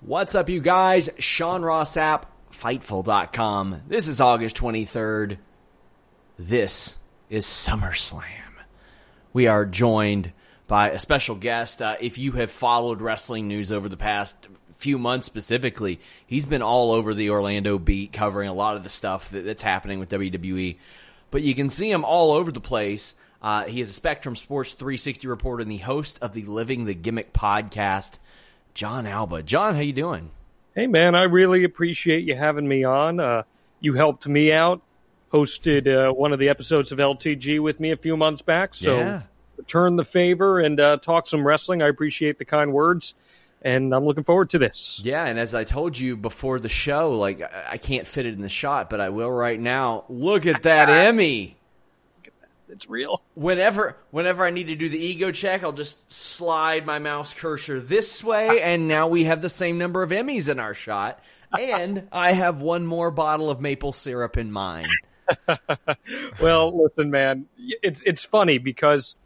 What's up, you guys? Sean Ross Sapp, Fightful.com. This is August 23rd. This is SummerSlam. We are joined by a special guest. Uh, if you have followed wrestling news over the past few months specifically, he's been all over the Orlando beat covering a lot of the stuff that, that's happening with WWE. But you can see him all over the place. Uh, he is a Spectrum Sports 360 reporter and the host of the Living the Gimmick podcast. Jon Alba. John, how you doing? Hey man, I really appreciate you having me on. Uh, you helped me out, hosted uh, one of the episodes of LTG with me a few months back. So Yeah. return the favor and uh, talk some wrestling. I appreciate the kind words, and I'm looking forward to this. Yeah, and as I told you before the show, like I can't fit it in the shot, but I will right now. Look at that Emmy. It's real. Whenever whenever I need to do the ego check, I'll just slide my mouse cursor this way and now we have the same number of Emmys in our shot. And I have one more bottle of maple syrup in mine. well, listen, man, it's it's funny because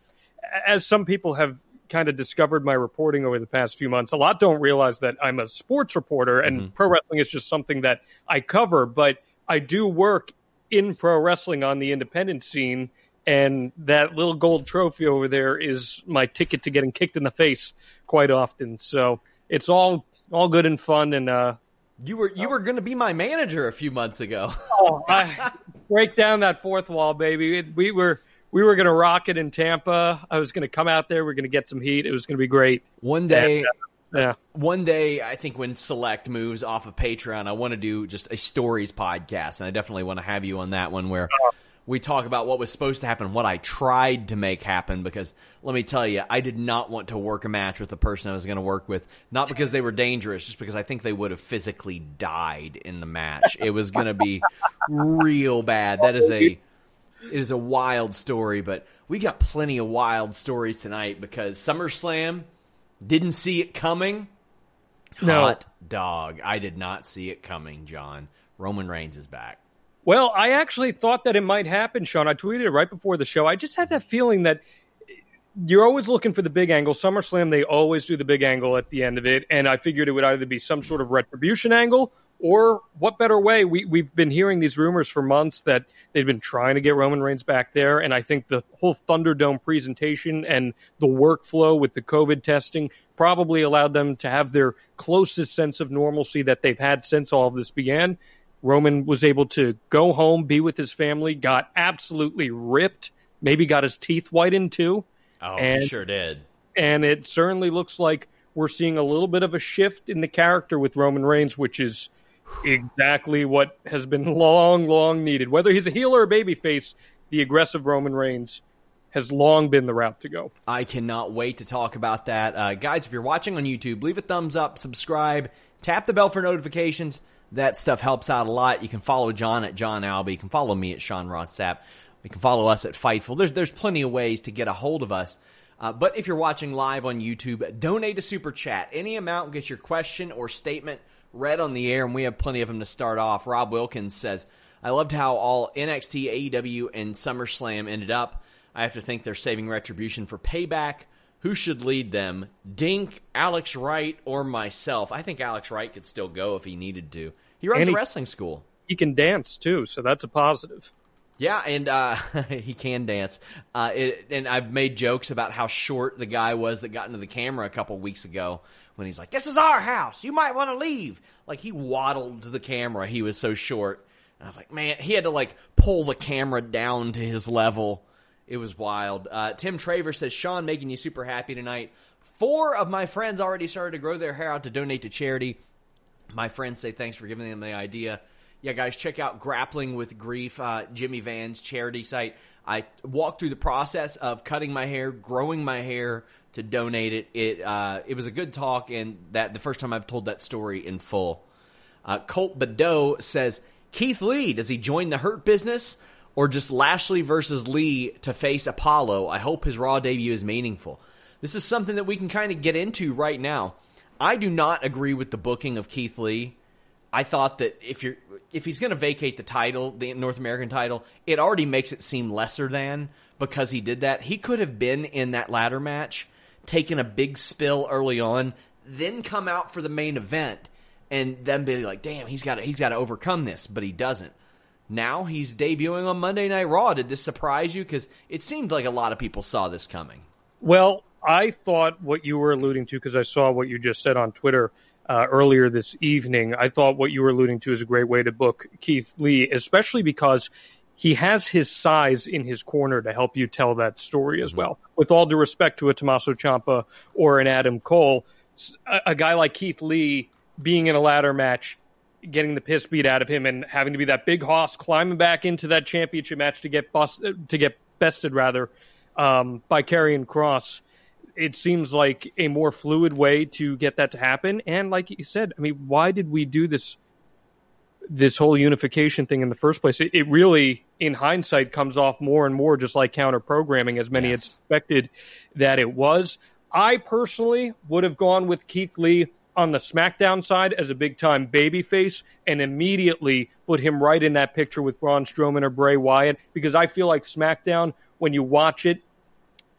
as some people have kind of discovered my reporting over the past few months, a lot don't realize that I'm a sports reporter and mm-hmm. pro wrestling is just something that I cover, but I do work in pro wrestling on the independent scene and that little gold trophy over there is my ticket to getting kicked in the face quite often. So, it's all all good and fun and uh You were you were going to be my manager a few months ago. Oh, I, break down that fourth wall, baby. It- we were we were going to rock it in Tampa. I was going to come out there. We are going to get some heat. It was going to be great. One day And, uh, yeah. one day I think when Select moves off of Patreon, I want to do just a stories podcast, and I definitely want to have you on that one where we talk about what was supposed to happen, what I tried to make happen. Because let me tell you, I did not want to work a match with the person I was going to work with, not because they were dangerous, just because I think they would have physically died in the match. It was going to be real bad. That is a it is a wild story, but we got plenty of wild stories tonight because SummerSlam didn't see it coming. No. Hot dog. I did not see it coming, John. Roman Reigns is back. Well, I actually thought that it might happen, Sean. I tweeted it right before the show. I just had that feeling that you're always looking for the big angle. SummerSlam, they always do the big angle at the end of it, and I figured it would either be some sort of retribution angle or what better way? We we've been hearing these rumors for months that they've been trying to get Roman Reigns back there, and I think the whole Thunderdome presentation and the workflow with the COVID testing probably allowed them to have their closest sense of normalcy that they've had since all of this began. Roman was able to go home, be with his family, got absolutely ripped, maybe got his teeth whitened too. Oh, And- he sure did. And it certainly looks like we're seeing a little bit of a shift in the character with Roman Reigns, which is exactly what has been long, long needed. Whether he's a heel or a babyface, the aggressive Roman Reigns has long been the route to go. I cannot wait to talk about that. Uh, guys, if you're watching on YouTube, leave a thumbs up, subscribe, tap the bell for notifications. That stuff helps out a lot. You can follow John at Jon Alba. You can follow me at Sean Ross Sapp. You can follow us at Fightful. There's, there's plenty of ways to get a hold of us. Uh, but if you're watching live on YouTube, donate a super chat. Any amount gets your question or statement read on the air, and we have plenty of them to start off. Rob Wilkins says, I loved how all NXT, AEW, and SummerSlam ended up. I have to think they're saving retribution for payback. Who should lead them? Dink, Alex Wright, or myself? I think Alex Wright could still go if he needed to. He runs a wrestling school. He can dance too, so that's a positive. Yeah, and uh, he can dance. Uh, it, and I've made jokes about how short the guy was that got into the camera a couple weeks ago when he's like, "This is our house. You might want to leave." Like he waddled to the camera. He was so short. And I was like, man, he had to like pull the camera down to his level. It was wild. Uh, Tim Traver says, Sean, making you super happy tonight. Four of my friends already started to grow their hair out to donate to charity. My friends say thanks for giving them the idea. Yeah, guys, check out Grappling with Grief, uh, Jimmy Van's charity site. I walked through the process of cutting my hair, growing my hair to donate it. It uh, it was a good talk, and that the first time I've told that story in full. Uh, Colt Badeau says Keith Lee does he join the Hurt business or just Lashley versus Lee to face Apollo? I hope his Raw debut is meaningful. This is something that we can kind of get into right now. I do not agree with the booking of Keith Lee. I thought that if you're if he's going to vacate the title, the North American title, it already makes it seem lesser than because he did that. He could have been in that ladder match, taken a big spill early on, then come out for the main event and then be like, "Damn, he's got he's got to overcome this," but he doesn't. Now he's debuting on Monday Night Raw. Did this surprise you? Because it seemed like a lot of people saw this coming. Well, I thought what you were alluding to because I saw what you just said on Twitter uh, earlier this evening. I thought what you were alluding to is a great way to book Keith Lee, especially because he has his size in his corner to help you tell that story as well. With all due respect to a Tommaso Ciampa or an Adam Cole, a, a guy like Keith Lee being in a ladder match, getting the piss beat out of him, and having to be that big hoss climbing back into that championship match to get bust to get bested rather um, by Karrion Kross it seems like a more fluid way to get that to happen. And like you said, I mean, why did we do this this whole unification thing in the first place? It, it really, in hindsight, comes off more and more just like counter programming, as many yes. had expected that it was. I personally would have gone with Keith Lee on the SmackDown side as a big time babyface and immediately put him right in that picture with Braun Strowman or Bray Wyatt because I feel like SmackDown, when you watch it,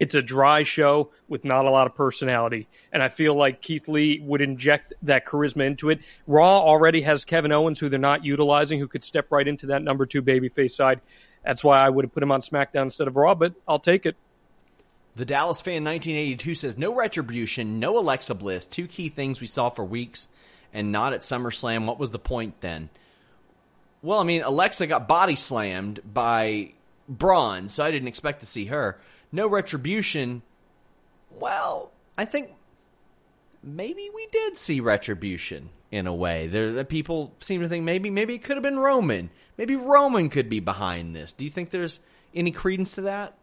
it's a dry show with not a lot of personality. And I feel like Keith Lee would inject that charisma into it. Raw already has Kevin Owens, who they're not utilizing, who could step right into that number two babyface side. That's why I would have put him on SmackDown instead of Raw, but I'll take it. The Dallas fan 1982 says no retribution, no Alexa Bliss, two key things we saw for weeks, and not at SummerSlam. What was the point then? Well, I mean, Alexa got body slammed by Braun, so I didn't expect to see her no retribution. Well, I think maybe we did see retribution in a way. There, the people seem to think maybe maybe it could have been Roman. Maybe Roman could be behind this. Do you think there's any credence to that?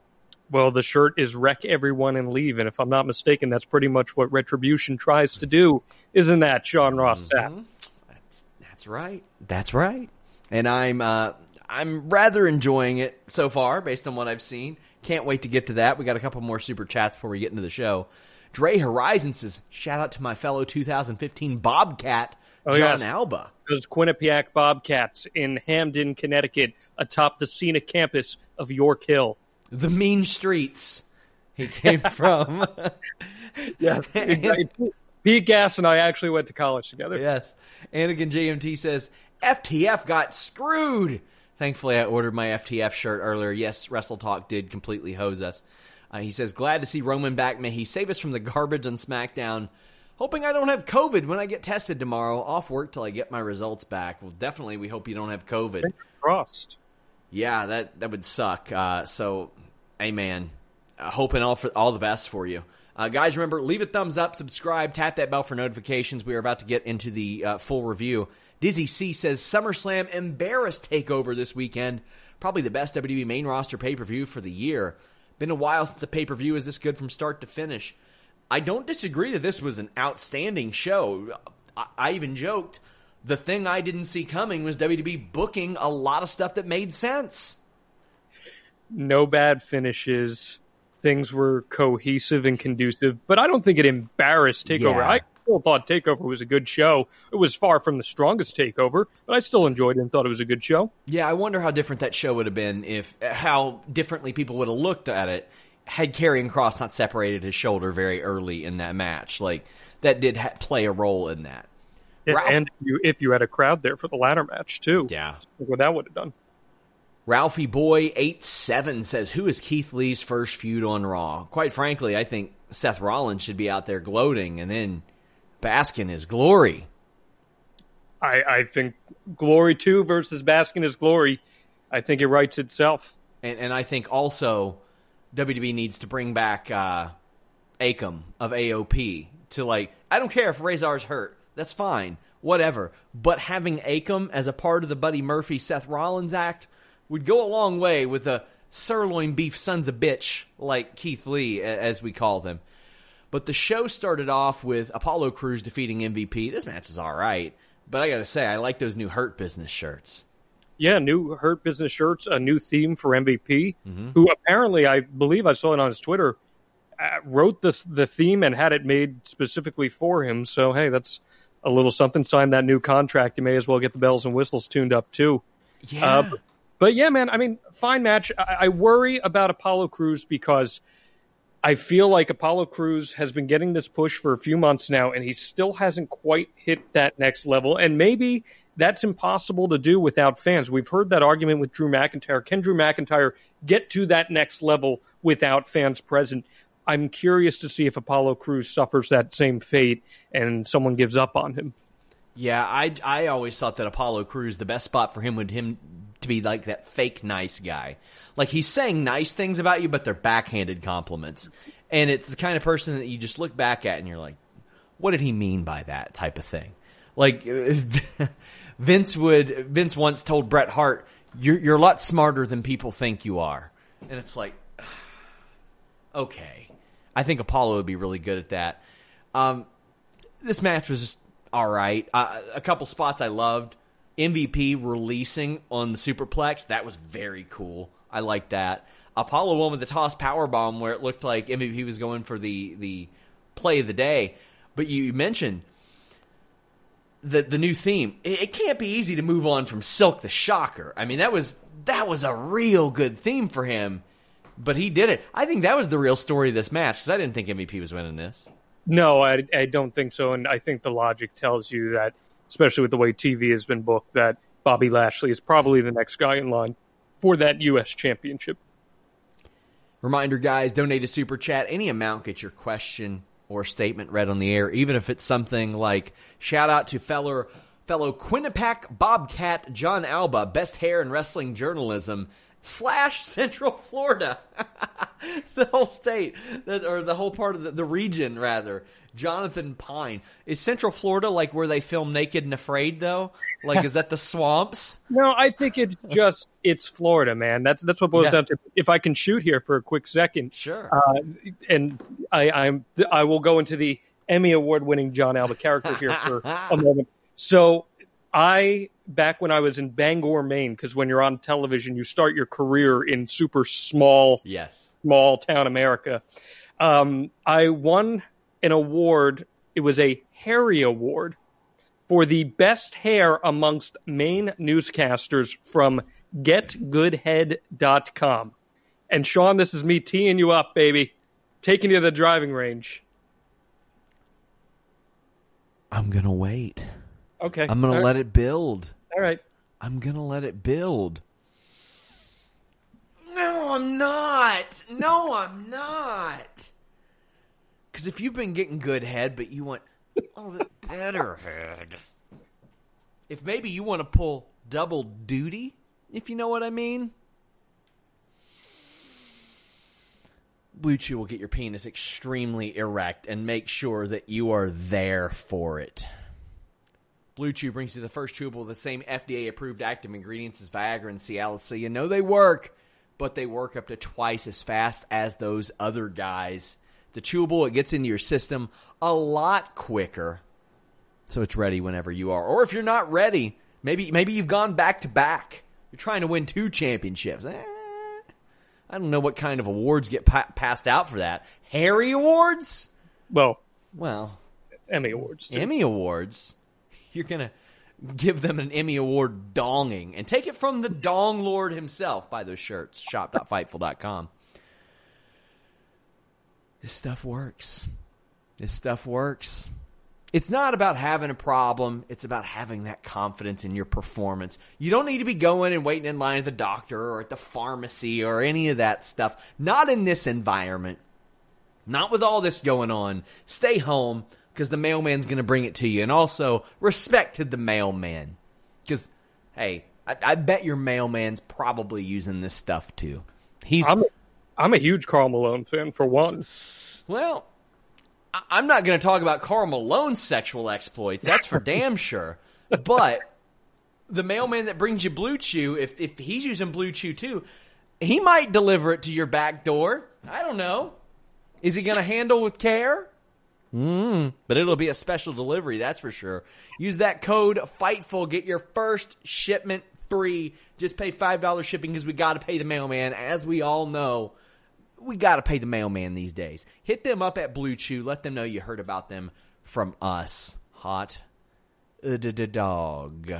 Well, the shirt is wreck everyone and leave, and if I'm not mistaken, that's pretty much what retribution tries to do, isn't that, Sean Ross mm-hmm. That's that's right. That's right. And I'm uh, I'm rather enjoying it so far, based on what I've seen. Can't wait to get to that. We got a couple more super chats before we get into the show. Dre Horizon says, shout out to my fellow 2015 Bobcat, oh, John yes. Alba. Those Quinnipiac Bobcats in Hamden, Connecticut, atop the scenic campus of York Hill. The mean streets he came from. yeah. Pete Gas and I actually went to college together. Yes. Anakin JMT says, FTF got screwed. Thankfully, I ordered my FTF shirt earlier. Yes, Wrestle Talk did completely hose us. Uh, he says, Glad to see Roman back. May he save us from the garbage on SmackDown. Hoping I don't have COVID when I get tested tomorrow. Off work till I get my results back. Well, definitely, we hope you don't have COVID. Crossed. Yeah, that that would suck. Uh, so, amen. Uh, hoping all for all the best for you. Uh, guys, remember, leave a thumbs up, subscribe, tap that bell for notifications. We are about to get into the uh, full review. Dizzy C says SummerSlam embarrassed Takeover this weekend. Probably the best WWE main roster pay per view for the year. Been a while since a pay per view is this good from start to finish. I don't disagree that this was an outstanding show. I, I even joked the thing I didn't see coming was WWE booking a lot of stuff that made sense. No bad finishes. Things were cohesive and conducive, but I don't think it embarrassed Takeover. Yeah. I still thought Takeover was a good show. It was far from the strongest Takeover, but I still enjoyed it and thought it was a good show. Yeah, I wonder how different that show would have been if how differently people would have looked at it had Karrion Kross not separated his shoulder very early in that match. Like that did ha- play a role in that. Ralph- and if you, if you had a crowd there for the ladder match too. Yeah, what that would have done. Ralphie Boy eight seven says, "Who is Keith Lee's first feud on Raw?" Quite frankly, I think Seth Rollins should be out there gloating, and then bask in his glory. I, I think Glory two versus Bask in His Glory. I think it writes itself. And, and I think also WWE needs to bring back uh, Akam of AOP to like. I don't care if Razor's hurt. That's fine. Whatever. But having Akam as a part of the Buddy Murphy Seth Rollins act would go a long way with the sirloin beef sons of bitch like Keith Lee, as we call them. But the show started off with Apollo Crews defeating MVP. This match is all right, but I got to say, I like those new Hurt Business shirts. Yeah, new Hurt Business shirts, a new theme for MVP, mm-hmm. who apparently, I believe I saw it on his Twitter, uh, wrote the the theme and had it made specifically for him. So hey, that's a little something. Sign that new contract. You may as well get the bells and whistles tuned up too. Yeah. Uh, but, but, yeah, man. I mean, fine match. I, I worry about Apollo Crews because I feel like Apollo Crews has been getting this push for a few months now, and he still hasn't quite hit that next level. And maybe that's impossible to do without fans. We've heard that argument with Drew McIntyre. Can Drew McIntyre get to that next level without fans present? I'm curious to see if Apollo Crews suffers that same fate and someone gives up on him. Yeah, I, I always thought that Apollo Crews, the best spot for him would him to be like that fake nice guy. Like he's saying nice things about you, but they're backhanded compliments. And it's the kind of person that you just look back at and you're like, what did he mean by that type of thing? Like Vince would Vince once told Bret Hart, "You're you're a lot smarter than people think you are," and it's like, okay, I think Apollo would be really good at that. Um, this match was just all right. Uh, a couple spots I loved. MVP releasing on the superplex that was very cool. I like that. Apollo won with the toss power bomb where it looked like MVP was going for the the play of the day. But you mentioned the the new theme. It, it, can't be easy to move on from Silkk the Shocker. I mean, that was that was a real good theme for him, but he did it. I think that was the real story of this match because I didn't think MVP was winning this. No, I, I don't think so, and I think the logic tells you that, especially with the way TV has been booked, that Bobby Lashley is probably the next guy in line for that U.S. championship. Reminder, guys, donate a super chat. Any amount gets your question or statement read on the air, even if it's something like shout out to fellow fellow Quinnipiac Bobcat Jon Alba, best hair in wrestling journalism slash Central Florida, the whole state or the whole part of the, the region rather. Jonathan Pine. Is Central Florida like where they film Naked and Afraid though? Like is that the swamps? No, I think it's just it's Florida, man. That's that's what boils yeah. down to. If I can shoot here for a quick second, sure. Uh, and I, I'm I will go into the Emmy award winning Jon Alba character here for a moment. So I back when I was in Bangor, Maine, because when you're on television, you start your career in super small, yes, small town America. Um, I won an award. It was a Harry Award for the best hair amongst Maine newscasters from GetGoodHead.com. And Sean, this is me teeing you up, baby, taking you to the driving range. I'm gonna wait. Okay. I'm gonna All let right. it build. All right. I'm gonna let it build. No, I'm not. No, I'm not. Because if you've been getting good head, but you want a little bit better head, if maybe you want to pull double duty, if you know what I mean, Blue Chew will get your penis extremely erect and make sure that you are there for it. Blue Chew brings you the first chewable with the same FDA approved active ingredients as Viagra and Cialis. So You know they work, but they work up to twice as fast as those other guys the chewable, it gets into your system a lot quicker. So it's ready whenever you are. Or if you're not ready, maybe maybe you've gone back to back. You're trying to win two championships. Eh, I don't know what kind of awards get pa- passed out for that. Harry Awards? Well, well, Emmy Awards. Too. Emmy Awards. You're going to give them an Emmy Award donging and take it from the Dong Lord himself. Buy those shirts. Shop.fightful.com. This stuff works. This stuff works. It's not about having a problem. It's about having that confidence in your performance. You don't need to be going and waiting in line at the doctor or at the pharmacy or any of that stuff. Not in this environment. Not with all this going on. Stay home because the mailman's going to bring it to you. And also, respect to the mailman. Because, hey, I, I, bet your mailman's probably using this stuff too. He's. I'm, I'm a huge Karl Malone fan, for one. Well, I'm not going to talk about Karl Malone's sexual exploits. That's for damn sure. But the mailman that brings you Blue Chew, if if he's using Blue Chew too, he might deliver it to your back door. I don't know. Is he going to handle with care? Mm, but it'll be a special delivery, that's for sure. Use that code FIGHTFUL, get your first shipment free. Just pay $5 shipping because we got to pay the mailman. As we all know, we got to pay the mailman these days. Hit them up at Blue Chew. Let them know you heard about them from us. Hot dog.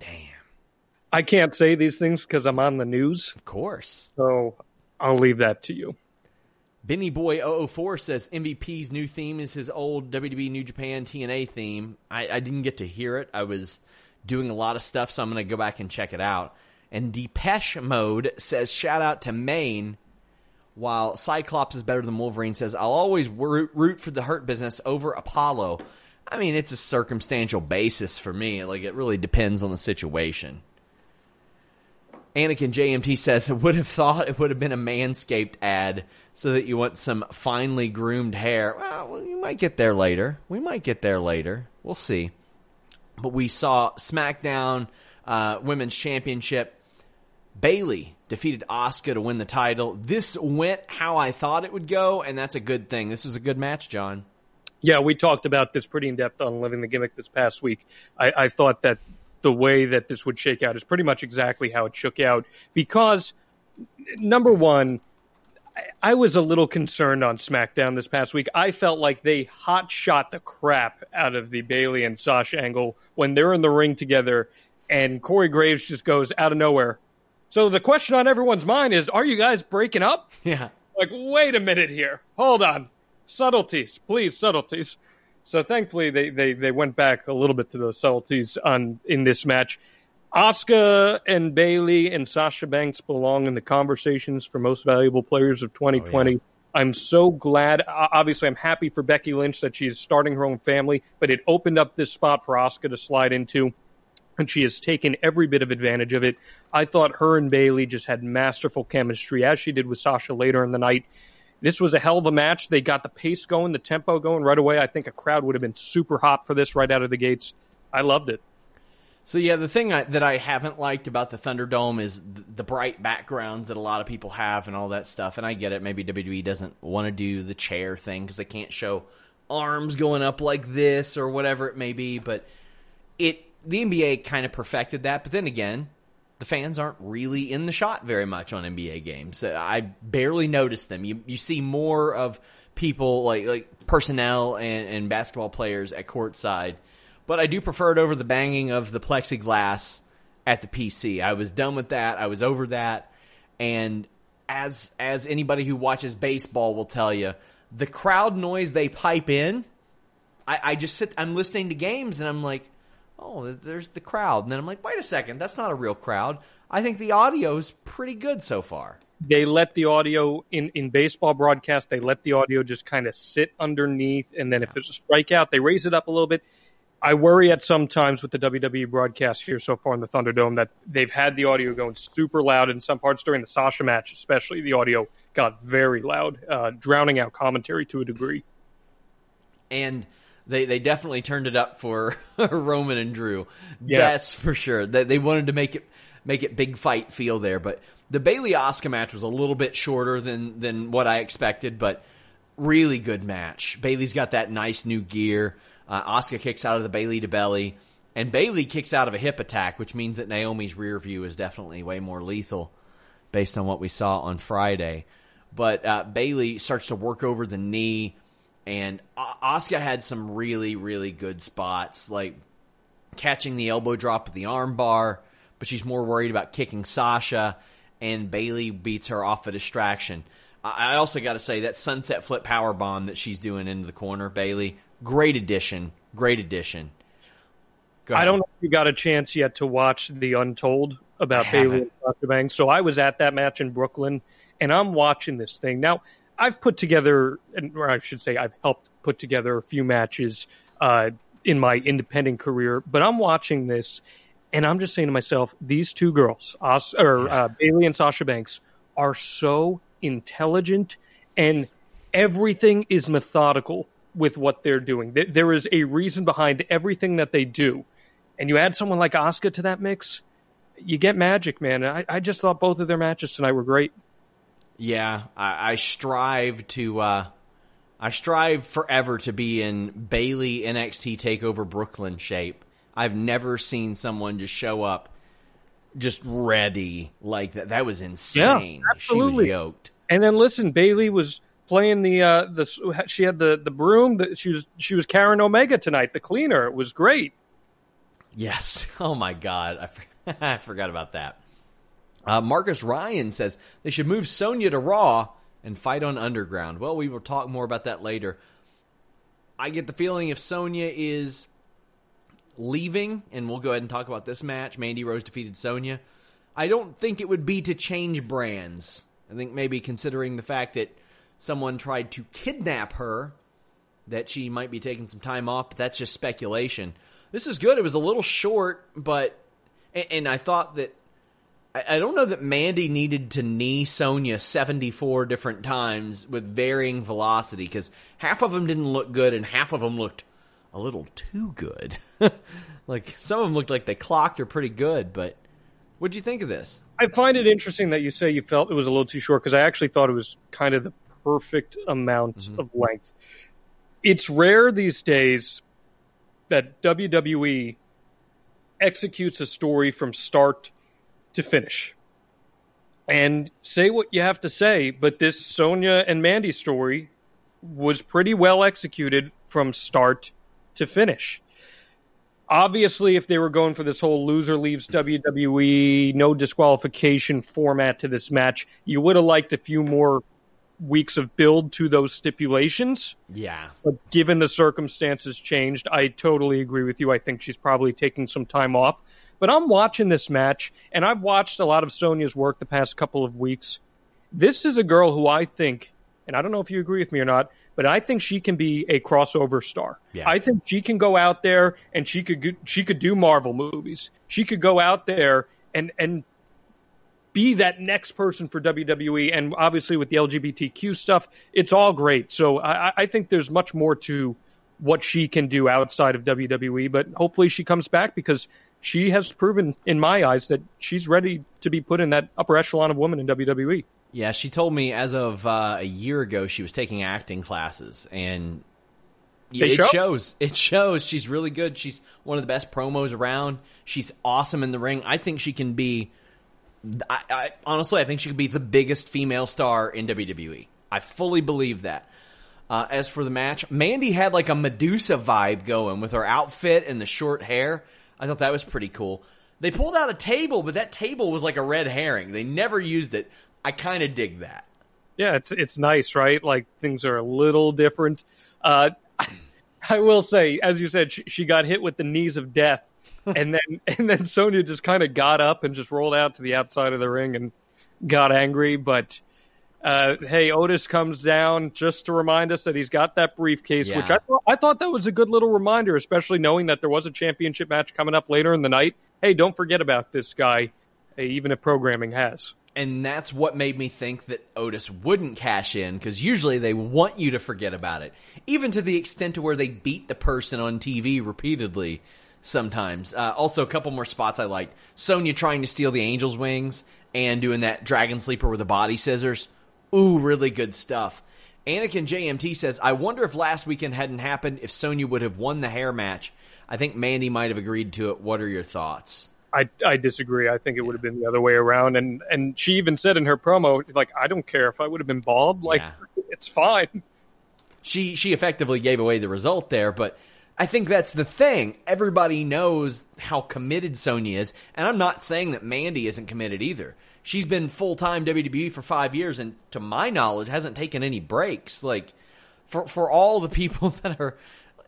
Damn. I can't say these things because I'm on the news. Of course. So I'll leave that to you. Benny Boy 004 says MVP's new theme is his old WWE New Japan TNA theme. I, I didn't get to hear it. I was doing a lot of stuff, so I'm going to go back and check it out. And Depeche Mode says shout out to Maine while Cyclops is better than Wolverine says, I'll always root for the Hurt Business over Apollo. I mean, it's a circumstantial basis for me. Like, it really depends on the situation. Anakin JMT says, I would have thought it would have been a Manscaped ad so that you want some finely groomed hair. Well, you might get there later. We might get there later. We'll see. But we saw SmackDown uh, Women's Championship. Bayley defeated Asuka to win the title. This went how I thought it would go, and that's a good thing. This was a good match, John. Yeah, we talked about this pretty in depth on Living the Gimmick this past week. I, I thought that the way that this would shake out is pretty much exactly how it shook out because, number one, I was a little concerned on SmackDown this past week. I felt like they hot shot the crap out of the Bayley and Sasha angle when they're in the ring together, and Corey Graves just goes out of nowhere. So the question on everyone's mind is, are you guys breaking up? Yeah. Like, wait a minute here. Hold on. Subtleties, please, subtleties. So thankfully they, they, they went back a little bit to those subtleties on in this match. Asuka and Bayley and Sasha Banks belong in the conversations for most valuable players of 2020. Oh, yeah. I'm so glad. Obviously, I'm happy for Becky Lynch that she's starting her own family, but it opened up this spot for Asuka to slide into, and she has taken every bit of advantage of it. I thought her and Bayley just had masterful chemistry, as she did with Sasha later in the night. This was a hell of a match. They got the pace going, the tempo going right away. I think a crowd would have been super hot for this right out of the gates. I loved it. So yeah, the thing I, that I haven't liked about the Thunderdome is the, the, bright backgrounds that a lot of people have and all that stuff. And I get it. Maybe WWE doesn't want to do the chair thing because they can't show arms going up like this or whatever it may be. But it the NBA kind of perfected that. But then again, the fans aren't really in the shot very much on NBA games. I barely notice them. You you see more of people like like personnel and, and basketball players at courtside, but I do prefer it over the banging of the plexiglass at the PC. I was done with that. I was over that, and as as anybody who watches baseball will tell you, the crowd noise they pipe in. I, I just sit. I'm listening to games, and I'm like, oh, there's the crowd. And then I'm like, wait a second, that's not a real crowd. I think the audio is pretty good so far. They let the audio in, in baseball broadcast, they let the audio just kind of sit underneath. And then if there's a strikeout, they raise it up a little bit. I worry at some times with the WWE broadcast here so far in the Thunderdome that they've had the audio going super loud in some parts during the Sasha match, especially the audio got very loud, uh, drowning out commentary to a degree. And they they definitely turned it up for Roman and Drew. Yes. That's for sure. They, they wanted to make it make it big fight feel there, but the Bayley Asuka match was a little bit shorter than than what I expected, but really good match. Bayley's got that nice new gear. Uh, Asuka kicks out of the Bayley to belly, and Bayley kicks out of a hip attack, which means that Naomi's rear view is definitely way more lethal, based on what we saw on Friday. But uh, Bayley starts to work over the knee and Asuka had some really, really good spots, like catching the elbow drop with the armbar, but she's more worried about kicking Sasha, and Bayley beats her off a distraction. I also got to say that sunset flip power bomb that she's doing into the corner, Bayley, great addition. Great addition. I don't know if you got a chance yet to watch The Untold about Bayley and Sasha Banks. So I was at that match in Brooklyn, and I'm watching this thing now. I've put together, or I should say, I've helped put together a few matches uh, in my independent career. But I'm watching this, and I'm just saying to myself, these two girls, Os- or uh, Bayley and Sasha Banks, are so intelligent, and everything is methodical with what they're doing. There- There is a reason behind everything that they do and you add someone like Asuka to that mix, you get magic, man. I, I just thought both of their matches tonight were great. Yeah, I, I strive to. Uh, I strive forever to be in Bayley NXT Takeover Brooklyn shape. I've never seen someone just show up, just ready like that. That was insane. She absolutely. was yoked. And then listen, Bayley was playing the uh the she had the the broom that she was she was carrying Omega tonight, the cleaner. It was great. Yes. Oh my God, I, for- I forgot about that. Uh, Marcus Ryan says they should move Sonya to Raw and fight on Underground. Well, we will talk more about that later. I get the feeling if Sonya is leaving, and we'll go ahead and talk about this match. Mandy Rose defeated Sonya. I don't think it would be to change brands. I think maybe considering the fact that someone tried to kidnap her, that she might be taking some time off, but that's just speculation. This is good. It was a little short, but and, and I thought that I, I don't know that Mandy needed to knee Sonya seventy four different times with varying velocity because half of them didn't look good and half of them looked a little too good. like some of them looked like they clocked her pretty good, but what'd you think of this? I find it interesting that you say you felt it was a little too short because I actually thought it was kind of the perfect amount mm-hmm. of length. It's rare these days that WWE executes a story from start to finish. And say what you have to say, but this Sonya and Mandy story was pretty well executed from start to finish obviously if they were going for this whole loser leaves WWE no disqualification format to this match, you would have liked a few more weeks of build to those stipulations. Yeah. But given the circumstances changed, I totally agree with you. I think she's probably taking some time off. But I'm watching this match, and I've watched a lot of Sonya's work the past couple of weeks. This is a girl who I think, and I don't know if you agree with me or not, but I think she can be a crossover star. Yeah. I think she can go out there and she could she could do Marvel movies. She could go out there and and be that next person for WWE. And obviously with the LGBTQ stuff, it's all great. So I, I- think there's much more to what she can do outside of WWE. But hopefully she comes back because she has proven, in my eyes, that she's ready to be put in that upper echelon of women in. WWE. Yeah, she told me as of uh, a year ago she was taking acting classes, and They it show? shows. It shows. She's really good. She's one of the best promos around. She's awesome in the ring. I think she can be. I, I honestly, I think she could be the biggest female star in WWE. I fully believe that. Uh, as for the match, Mandy had like a Medusa vibe going with her outfit and the short hair. I thought that was pretty cool. They pulled out a table, but that table was like a red herring. They never used it. I kind of dig that. Yeah, it's it's nice, right? Like things are a little different. Uh, I will say, as you said, she, she got hit with the knees of death, and then and then Sonya just kind of got up and just rolled out to the outside of the ring and got angry. But uh, hey, Otis comes down just to remind us that he's got that briefcase, which I thought, I thought that was a good little reminder, especially knowing that there was a championship match coming up later in the night. Hey, don't forget about this guy, even if programming has. And that's what made me think that Otis wouldn't cash in because usually they want you to forget about it, even to the extent to where they beat the person on TV repeatedly. Sometimes, uh, also a couple more spots I liked. Sonya trying to steal the Angel's wings and doing that Dragon Sleeper with the body scissors. Ooh, really good stuff. Anakin JMT says, I wonder if last weekend hadn't happened, if Sonya would have won the hair match. I think Mandy might have agreed to it. What are your thoughts? I, I disagree. I think it would have been the other way around. And and she even said in her promo, like, I don't care if I would have been bald. Like, Yeah. it's fine. she she effectively gave away the result there, but I think that's the thing. Everybody knows how committed Sonya is, and I'm not saying that Mandy isn't committed either. She's been full time WWE for five years, and to my knowledge, hasn't taken any breaks. Like for for all the people that are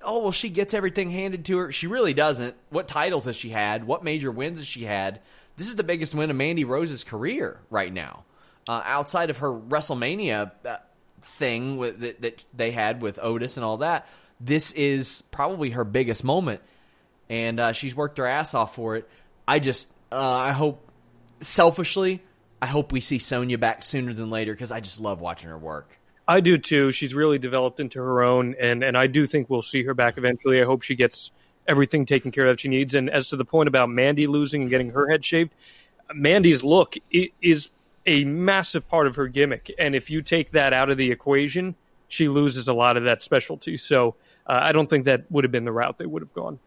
oh well, she gets everything handed to her. She really doesn't. What titles has she had? What major wins has she had? This is the biggest win of Mandy Rose's career right now, uh, outside of her WrestleMania uh, thing with, that, that they had with Otis and all that. This is probably her biggest moment, and uh, she's worked her ass off for it. I just, uh, I hope, selfishly, I hope we see Sonya back sooner than later because I just love watching her work. I do too. She's really developed into her own, and and I do think we'll see her back eventually. I hope she gets everything taken care of that she needs. And as to the point about Mandy losing and getting her head shaved, Mandy's look is a massive part of her gimmick, and if you take that out of the equation, she loses a lot of that specialty. So uh, I don't think that would have been the route they would have gone.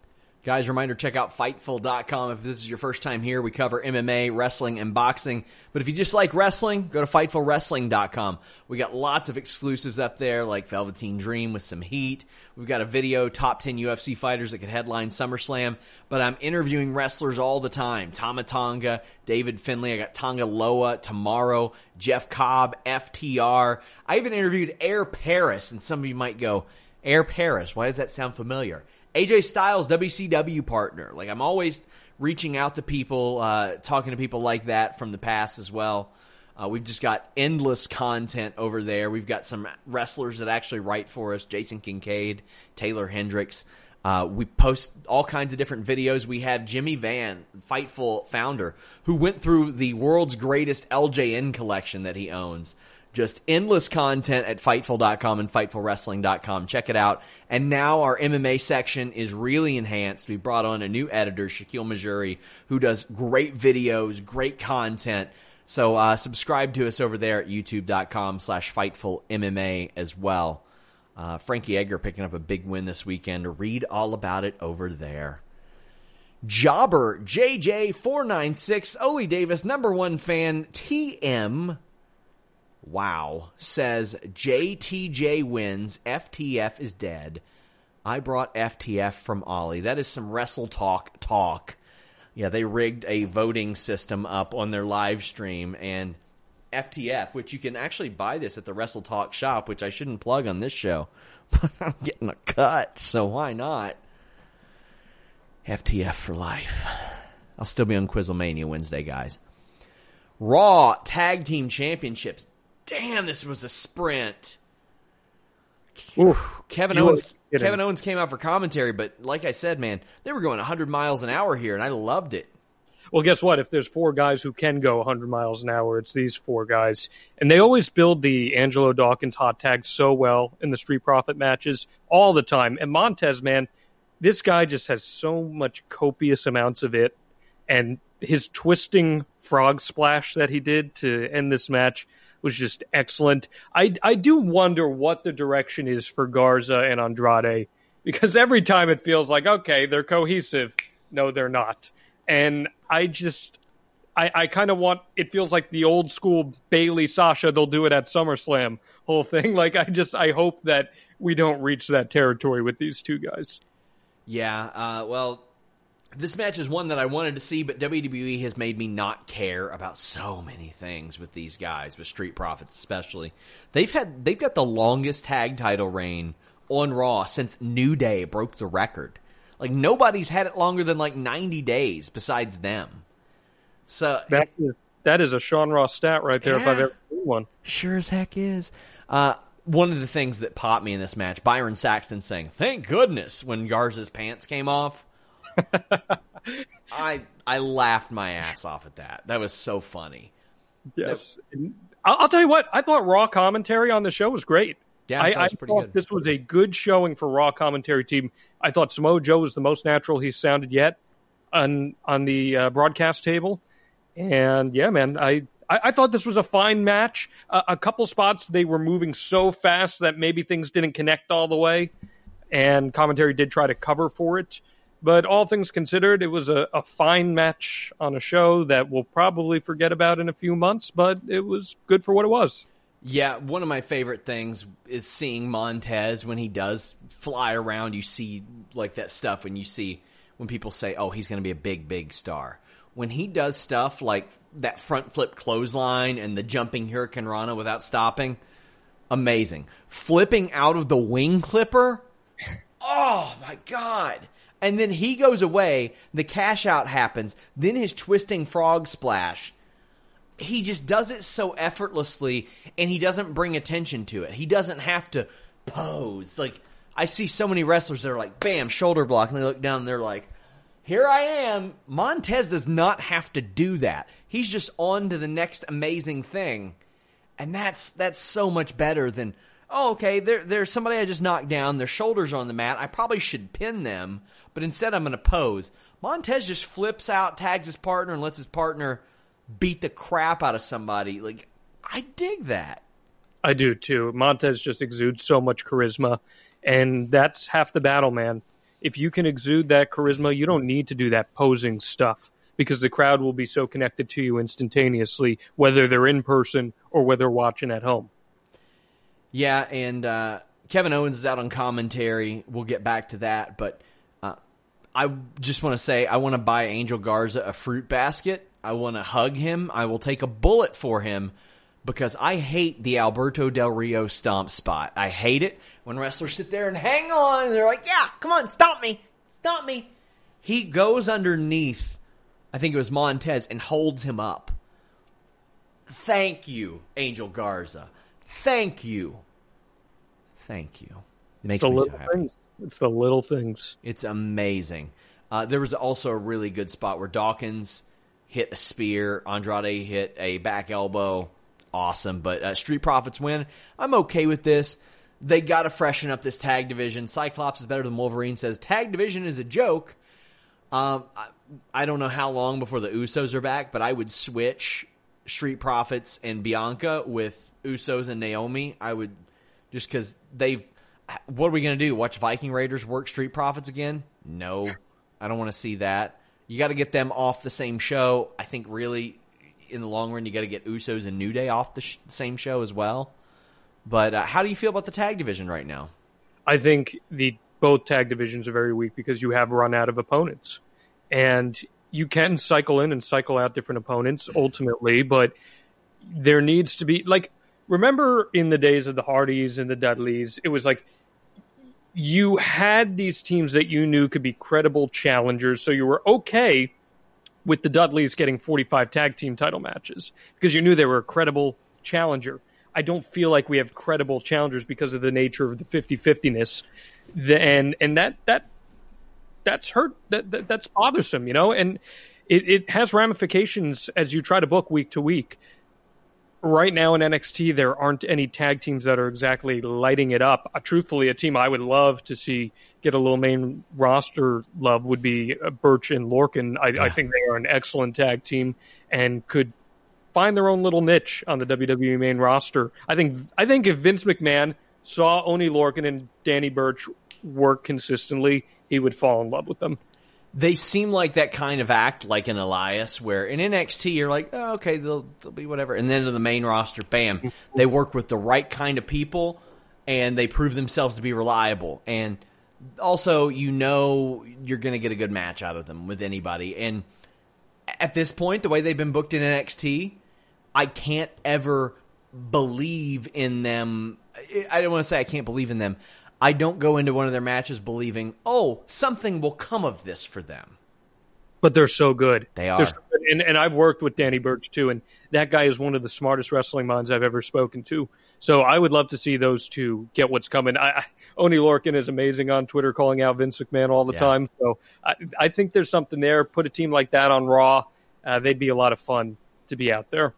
Guys, reminder check out Fightful.com. If this is your first time here, we cover MMA, wrestling, and boxing. But if you just like wrestling, go to FightfulWrestling.com. We got lots of exclusives up there, like Velveteen Dream with some heat. We've got a video, top 10 UFC fighters that could headline SummerSlam. But I'm interviewing wrestlers all the time. Tama Tonga, David Finlay. I got Tonga Loa tomorrow, Jeff Cobb, FTR. I even interviewed Air Paris, and some of you might go, Air Paris, why does that sound familiar? AJ Styles, WCW partner. Like I'm always reaching out to people, uh, talking to people like that from the past as well. Uh, we've just got endless content over there. We've got some wrestlers that actually write for us: Jason Kincaid, Taylor Hendricks. Uh, we post all kinds of different videos. We have Jimmy Van, Fightful founder, who went through the world's greatest LJN collection that he owns. Just endless content at Fightful.com and FightfulWrestling.com. Check it out. And now our MMA section is really enhanced. We brought on a new editor, Shaquille Majuri, who does great videos, great content. So uh, subscribe to us over there at YouTube.com slash Fightful MMA as well. Uh, Frankie Edgar picking up a big win this weekend. Read all about it over there. Jobber JJ496, Oli Davis, number one fan, TM Wow. Says JTJ wins. FTF is dead. I brought FTF from Ollie. That is some Wrestle Talk talk. Yeah, they rigged a voting system up on their live stream and FTF, which you can actually buy this at the Wrestle Talk shop, which I shouldn't plug on this show, but I'm getting a cut, so why not? FTF for life. I'll still be on Quizlemania Wednesday, guys. Raw Tag Team Championships damn, this was a sprint. Oof, Kevin Owens. Kevin Owens came out for commentary, but like I said, man, they were going 100 miles an hour here, and I loved it. Well, guess what? If there's four guys who can go 100 miles an hour, it's these four guys. And they always build the Angelo Dawkins hot tag so well in the Street Profit matches all the time. And Montez, man, this guy just has so much copious amounts of it. And his twisting frog splash that he did to end this match was just excellent. I I do wonder what the direction is for Garza and Andrade because every time it feels like okay, they're cohesive. No, they're not. And I just I, I kind of want it feels like the old school Bayley Sasha they'll do it at SummerSlam whole thing. Like I just I hope that we don't reach that territory with these two guys. Yeah, uh, well, this match is one that I wanted to see, but WWE has made me not care about so many things with these guys, with Street Profits especially. They've had they've got the longest tag title reign on Raw since New Day broke the record. Like nobody's had it longer than like 90 days besides them. So that is, that is a Sean Ross stat right there yeah, if I've ever seen one. Sure as heck is. Uh, one of the things that popped me in this match, Byron Saxton saying, "Thank goodness" when Garza's pants came off. I I laughed my ass off at that. That was so funny. Yes, that, I'll tell you what. I thought Raw commentary on the show was great. Yeah, I, I, I thought good. this was a good showing for Raw commentary team. I thought Samoa Joe was the most natural he's sounded yet on on the uh, broadcast table. And yeah, man, I I, I thought this was a fine match. Uh, a couple spots they were moving so fast that maybe things didn't connect all the way, and commentary did try to cover for it. But all things considered, it was a, a fine match on a show that we'll probably forget about in a few months, but it was good for what it was. Yeah, one of my favorite things is seeing Montez when he does fly around. You see like that stuff when you see when people say, "Oh, he's going to be a big, big star." When he does stuff like that front flip clothesline and the jumping hurricane rana without stopping, amazing. Flipping out of the wing clipper, oh my god. And then he goes away, the cash out happens, then his twisting frog splash. He just does it so effortlessly and he doesn't bring attention to it. He doesn't have to pose. Like I see so many wrestlers that are like bam, shoulder block and they look down and they're like here I am. Montez does not have to do that. He's just on to the next amazing thing. And that's that's so much better than oh okay, there there's somebody I just knocked down, their shoulders are on the mat. I probably should pin them, but instead I'm going to pose. Montez just flips out, tags his partner and lets his partner beat the crap out of somebody. Like I dig that. I do too. Montez just exudes so much charisma and that's half the battle, man. If you can exude that charisma, you don't need to do that posing stuff because the crowd will be so connected to you instantaneously, whether they're in person or whether watching at home. Yeah, and uh, Kevin Owens is out on commentary. We'll get back to that, but I just want to say I want to buy Angel Garza a fruit basket. I want to hug him. I will take a bullet for him because I hate the Alberto Del Rio stomp spot. I hate it when wrestlers sit there and hang on and they're like, "Yeah, come on, stomp me, stomp me." He goes underneath I think it was Montez, and holds him up. Thank you, Angel Garza. Thank you. Thank you. Makes me so happy. Things. It's the little things. It's amazing. Uh, there was also a really good spot where Dawkins hit a spear, Andrade hit a back elbow. Awesome. But uh, Street Profits win. I'm okay with this. They got to freshen up this tag division. Cyclops is better than Wolverine says tag division is a joke. Um, I don't know how long before the Usos are back, but I would switch Street Profits and Bianca with Usos and Naomi. I would just because they've. What are we going to do? Watch Viking Raiders work Street Profits again? No, I don't want to see that. You got to get them off the same show. I think really, in the long run, you got to get Usos and New Day off the sh- same show as well. But uh, how do you feel about the tag division right now? I think the both tag divisions are very weak because you have run out of opponents and you can cycle in and cycle out different opponents ultimately, but there needs to be like remember in the days of the Hardys and the Dudleys, it was like you had these teams that you knew could be credible challengers, so you were okay with the Dudleys getting 45 tag team title matches because you knew they were a credible challenger. I don't feel like we have credible challengers because of the nature of the 50-50ness. and and that that that's hurt. That, that that's bothersome, you know, and it, it has ramifications as you try to book week to week. Right now in NXT, there aren't any tag teams that are exactly lighting it up. Uh, truthfully, a team I would love to see get a little main roster love would be Burch and Lorcan. I, yeah. I think they are an excellent tag team and could find their own little niche on the WWE main roster. I think I think if Vince McMahon saw Oney Lorcan and Danny Burch work consistently, he would fall in love with them. They seem like that kind of act, like an Elias, where in NXT you're like, oh, okay, they'll, they'll be whatever, and then to the main roster, bam, they work with the right kind of people, and they prove themselves to be reliable, and also you know you're going to get a good match out of them with anybody, and at this point, the way they've been booked in NXT, I can't ever believe in them. I don't want to say I can't believe in them. I don't go into one of their matches believing, oh, something will come of this for them. But they're so good. They are. So good. And, and I've worked with Danny Burch too, and that guy is one of the smartest wrestling minds I've ever spoken to. So I would love to see those two get what's coming. I, I, Oney Lorcan is amazing on Twitter, calling out Vince McMahon all the yeah. time. So I, I, think there's something there. Put a team like that on Raw, uh, they'd be a lot of fun to be out there.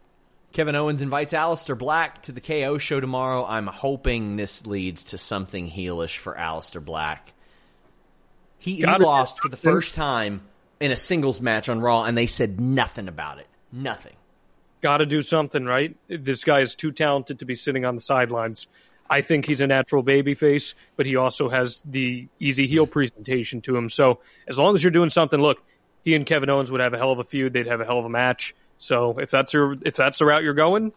Kevin Owens invites Aleister Black to the KO show tomorrow. I'm hoping this leads to something heelish for Aleister Black. He, he lost for the first time in a singles match on Raw, and they said nothing about it. Nothing. Got to do something, right? This guy is too talented to be sitting on the sidelines. I think he's a natural babyface, but he also has the easy heel presentation to him. So as long as you're doing something, look, he and Kevin Owens would have a hell of a feud. They'd have a hell of a match. So if that's your if that's the route you're going,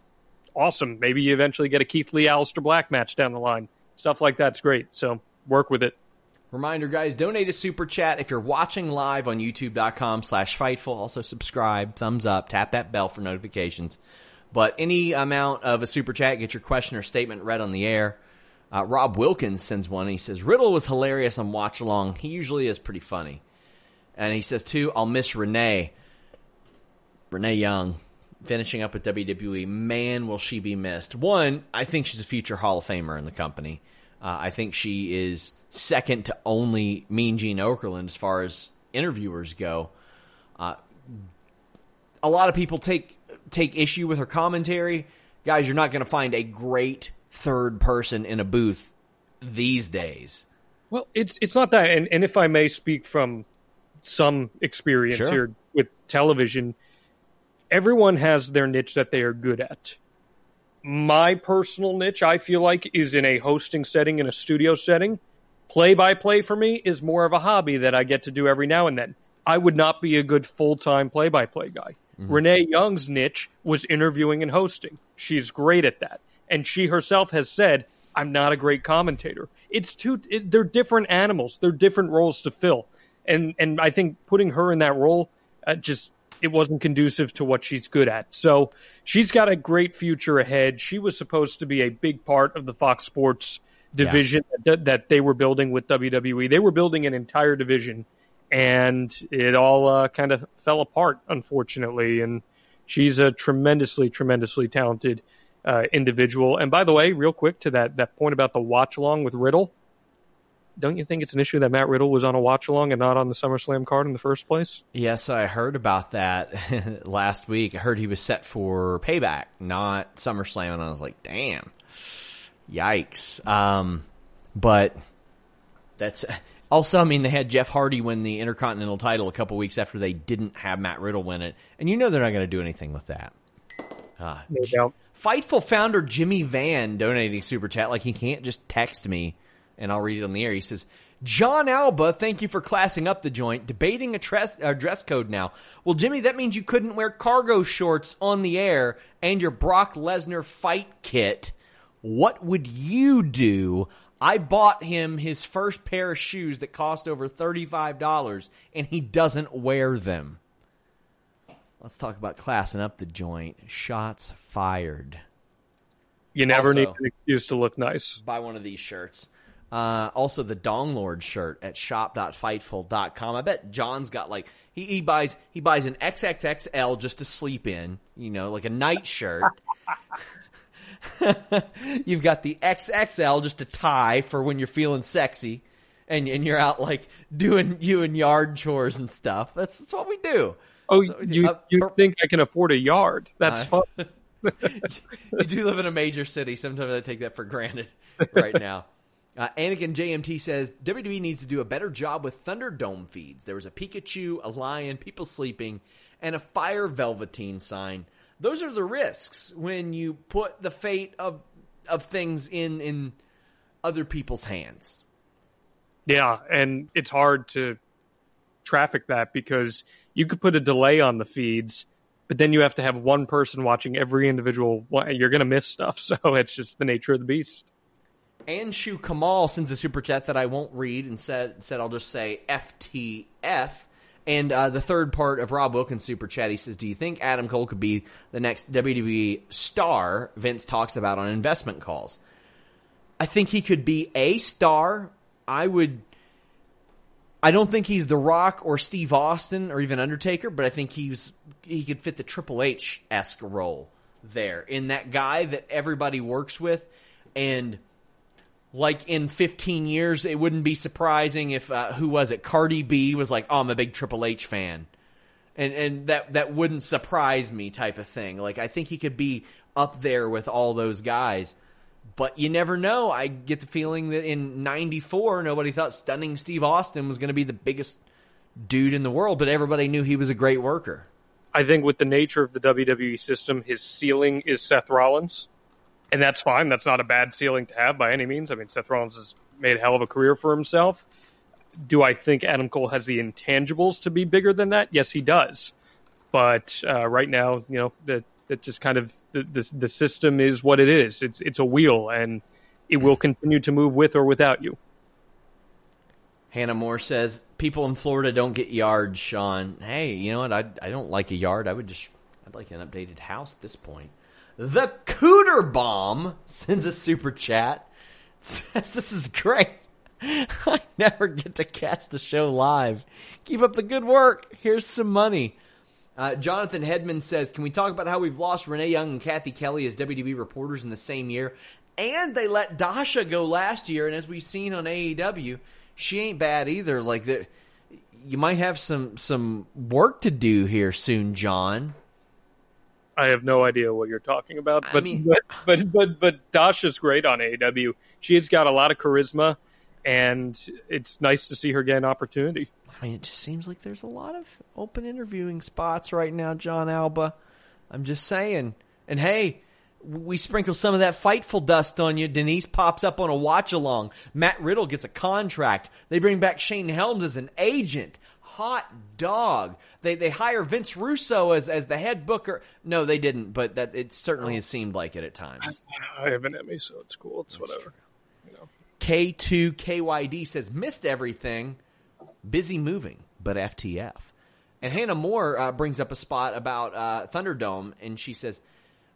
awesome. Maybe you eventually get a Keith Lee Aleister Black match down the line. Stuff like that's great. So work with it. Reminder, guys, donate a super chat if you're watching live on youtube.com slash fightful. Also subscribe, thumbs up, tap that bell for notifications. But any amount of a super chat, get your question or statement read on the air. Uh, Rob Wilkins sends one. he says Riddle was hilarious on Watch Along. He usually is pretty funny. And he says too, I'll miss Renee. Renee Young finishing up with WWE. Man, will she be missed. One, I think she's a future Hall of Famer in the company. Uh, I think she is second to only Mean Gene Okerlund as far as interviewers go. Uh, a lot of people take take issue with her commentary. Guys, you're not going to find a great third person in a booth these days. Well, it's it's not that, and, and if I may speak from some experience sure. here with television, everyone has their niche that they are good at. My personal niche, I feel like, is in a hosting setting, in a studio setting. Play by play for me is more of a hobby that I get to do every now and then. I would not be a good full time play by play guy. Mm-hmm. Renee Young's niche was interviewing and hosting. She's great at that. And she herself has said, I'm not a great commentator. It's too, it, they're different animals. They're different roles to fill. And, and I think putting her in that role uh, just, it wasn't conducive to what she's good at. So she's got a great future ahead. She was supposed to be a big part of the Fox Sports division yeah. that, that they were building with WWE. They were building an entire division and it all uh, kind of fell apart, unfortunately. And she's a tremendously, tremendously talented uh, individual. And by the way, real quick to that that point about the watch along with Riddle, don't you think it's an issue that Matt Riddle was on a watch along and not on the SummerSlam card in the first place? Yes, I heard about that last week. I heard he was set for Payback, not SummerSlam, and I was like, damn, yikes. Um, but that's also, I mean, they had Jeff Hardy win the Intercontinental title a couple weeks after they didn't have Matt Riddle win it, and you know they're not going to do anything with that. Uh, no Fightful founder Jimmy Van donating super chat like he can't just text me and I'll read it on the air. He says, Jon Alba, thank you for classing up the joint. Debating a dress, dress code now. Well, Jimmy, that means you couldn't wear cargo shorts on the air and your Brock Lesnar fight kit. What would you do? I bought him his first pair of shoes that cost over $35 and he doesn't wear them. Let's talk about classing up the joint. Shots fired. You never also, need an excuse to look nice. Buy one of these shirts. Uh, also, the Dong Lord shirt at shop.fightful.com. I bet Jon's got like he, he buys he buys an XXXL just to sleep in. You know, like a night shirt. You've got the XXL just a tie for when you're feeling sexy and and you're out like doing you and yard chores and stuff. That's that's what we do. Oh, you uh, you think I can afford a yard? That's uh, fun. you do live in a major city. Sometimes I take that for granted right now. Uh, Anakin JMT says WWE needs to do a better job with Thunderdome feeds. There was a Pikachu, a lion, people sleeping, and a fire velveteen sign those are the risks when you put the fate of of things in in other people's hands. Yeah, and it's hard to traffic that because you could put a delay on the feeds, but then you have to have one person watching every individual. You're going to miss stuff, so it's just the nature of the beast. Anshu Kamal sends a super chat that I won't read and said said I'll just say FTF. And uh, the third part of Rob Wilkins' super chat, he says, "Do you think Adam Cole could be the next WWE star?" Vince talks about on investment calls. I think he could be a star. I would. I don't think he's The Rock or Steve Austin or even Undertaker, but I think he's he could fit the Triple H esque role there in that guy that everybody works with, and like in 15 years, it wouldn't be surprising if uh, who was it? Cardi B was like, "Oh, I'm a big Triple H fan," and and that that wouldn't surprise me, type of thing. Like I think he could be up there with all those guys, but you never know. I get the feeling that in '94, nobody thought stunning Steve Austin was going to be the biggest dude in the world, but everybody knew he was a great worker. I think with the nature of the WWE system, his ceiling is Seth Rollins and that's fine. That's not a bad ceiling to have by any means. I mean, Seth Rollins has made a hell of a career for himself. Do I think Adam Cole has the intangibles to be bigger than that? Yes, he does. But uh, right now, you know, that that just kind of the, the the system is what it is. It's it's a wheel, and it will continue to move with or without you. Hannah Moore says people in Florida don't get yards, Sean. Hey, you know what? I I don't like a yard. I would just I'd like an updated house at this point. The Cooter Bomb sends a super chat. says this is great. I never get to catch the show live. Keep up the good work. Here's some money. Uh, Jonathan Hedman says, "Can we talk about how we've lost Renee Young and Kathy Kelly as WWE reporters in the same year, and they let Dasha go last year? And as we've seen on AEW, she ain't bad either. Like the, you might have some some work to do here soon, Jon." I have no idea what you're talking about, but I mean- but, but but but Dasha's great on AEW. She's got a lot of charisma, and it's nice to see her get an opportunity. I mean, it just seems like there's a lot of open interviewing spots right now, Jon Alba. I'm just saying. And hey, we sprinkle some of that fightful dust on you. Denise pops up on a watch along. Matt Riddle gets a contract. They bring back Shane Helms as an agent. Hot dog. They they hire Vince Russo as as the head booker. No, they didn't, but that it certainly has seemed like it at times. I have an Emmy, so it's cool. It's whatever. K2KYD says, missed everything, busy moving, but FTF. And Hannah Moore uh, brings up a spot about uh, Thunderdome, and she says,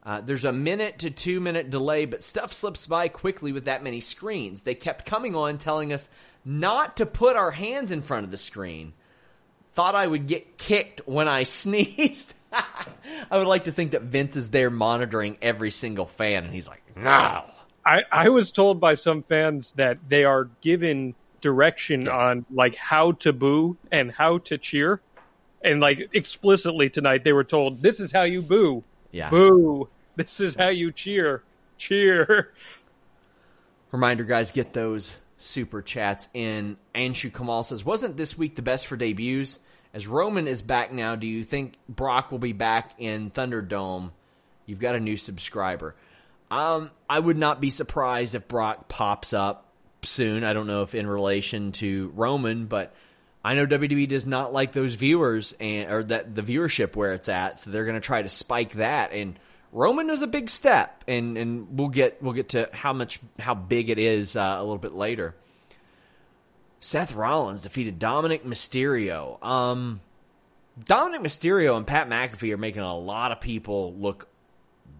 uh, there's a minute to two minute delay, but stuff slips by quickly with that many screens. They kept coming on telling us not to put our hands in front of the screen. Thought I would get kicked when I sneezed. I would like to think that Vince is there monitoring every single fan, and he's like, no. I, I was told by some fans that they are given direction Yes. on like how to boo and how to cheer, and like explicitly tonight they were told this is how you boo, Yeah. boo. This is how you cheer, cheer. Reminder, guys, get those super chats in. Anshu Kamal says, wasn't this week the best for debuts? As Roman is back now, do you think Brock will be back in Thunderdome? You've got a new subscriber. Um, I would not be surprised if Brock pops up soon. I don't know if in relation to Roman, but I know WWE does not like those viewers and or that the viewership where it's at, so they're going to try to spike that. And Roman was a big step, and and we'll get we'll get to how much how big it is uh, a little bit later. Seth Rollins defeated Dominic Mysterio. Um, Dominic Mysterio and Pat McAfee are making a lot of people look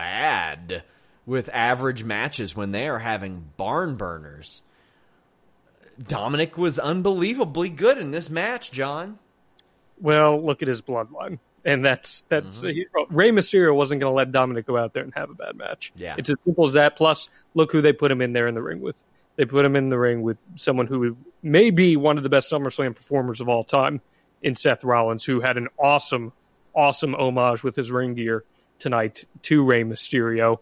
Bad with average matches when they are having barn burners. Dominic was unbelievably good in this match, Jon. Well, look at his bloodline, and that's that's mm-hmm. he- Rey Mysterio wasn't going to let Dominic go out there and have a bad match. Yeah. it's as simple as that. Plus, look who they put him in there in the ring with. They put him in the ring with someone who may be one of the best SummerSlam performers of all time in Seth Rollins, who had an awesome, awesome homage with his ring gear tonight to Rey Mysterio.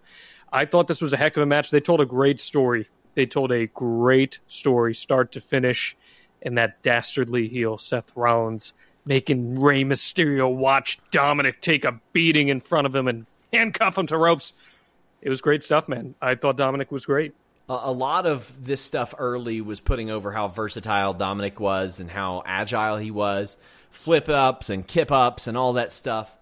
I thought this was a heck of a match. They told a great story. They told a great story, start to finish, and that dastardly heel Seth Rollins making Rey Mysterio watch Dominic take a beating in front of him and handcuff him to ropes. It was great stuff, man. I thought Dominic was great. A, lot of this stuff early was putting over how versatile Dominic was and how agile he was, flip ups and kip ups and all that stuff.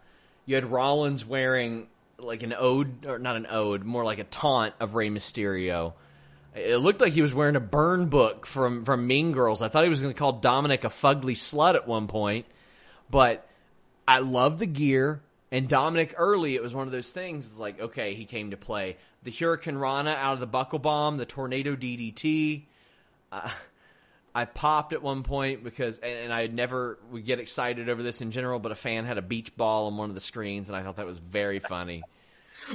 You had Rollins wearing like an ode, or not an ode, more like a taunt of Rey Mysterio. It looked like he was wearing a burn book from from Mean Girls. I thought he was going to call Dominic a fugly slut at one point, but I love the gear. And Dominic early, it was one of those things. It's like, okay, he came to play. The Hurricane Rana out of the buckle bomb, the tornado DDT. Uh, I popped at one point because, and, and I never would get excited over this in general, but a fan had a beach ball on one of the screens, and I thought that was very funny.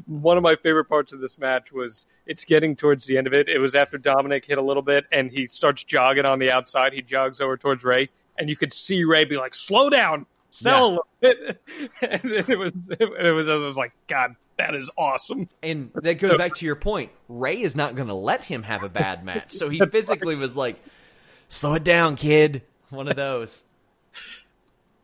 one of my favorite parts of this match was it's getting towards the end of it. It was after Dominic hit a little bit and he starts jogging on the outside. He jogs over towards Ray, and you could see Ray be like, "Slow down, sell yeah. a little bit." and it was it was it was like, God, that is awesome. And that goes back to your point. Ray is not going to let him have a bad match, so he physically was like, "Slow it down, kid." One of those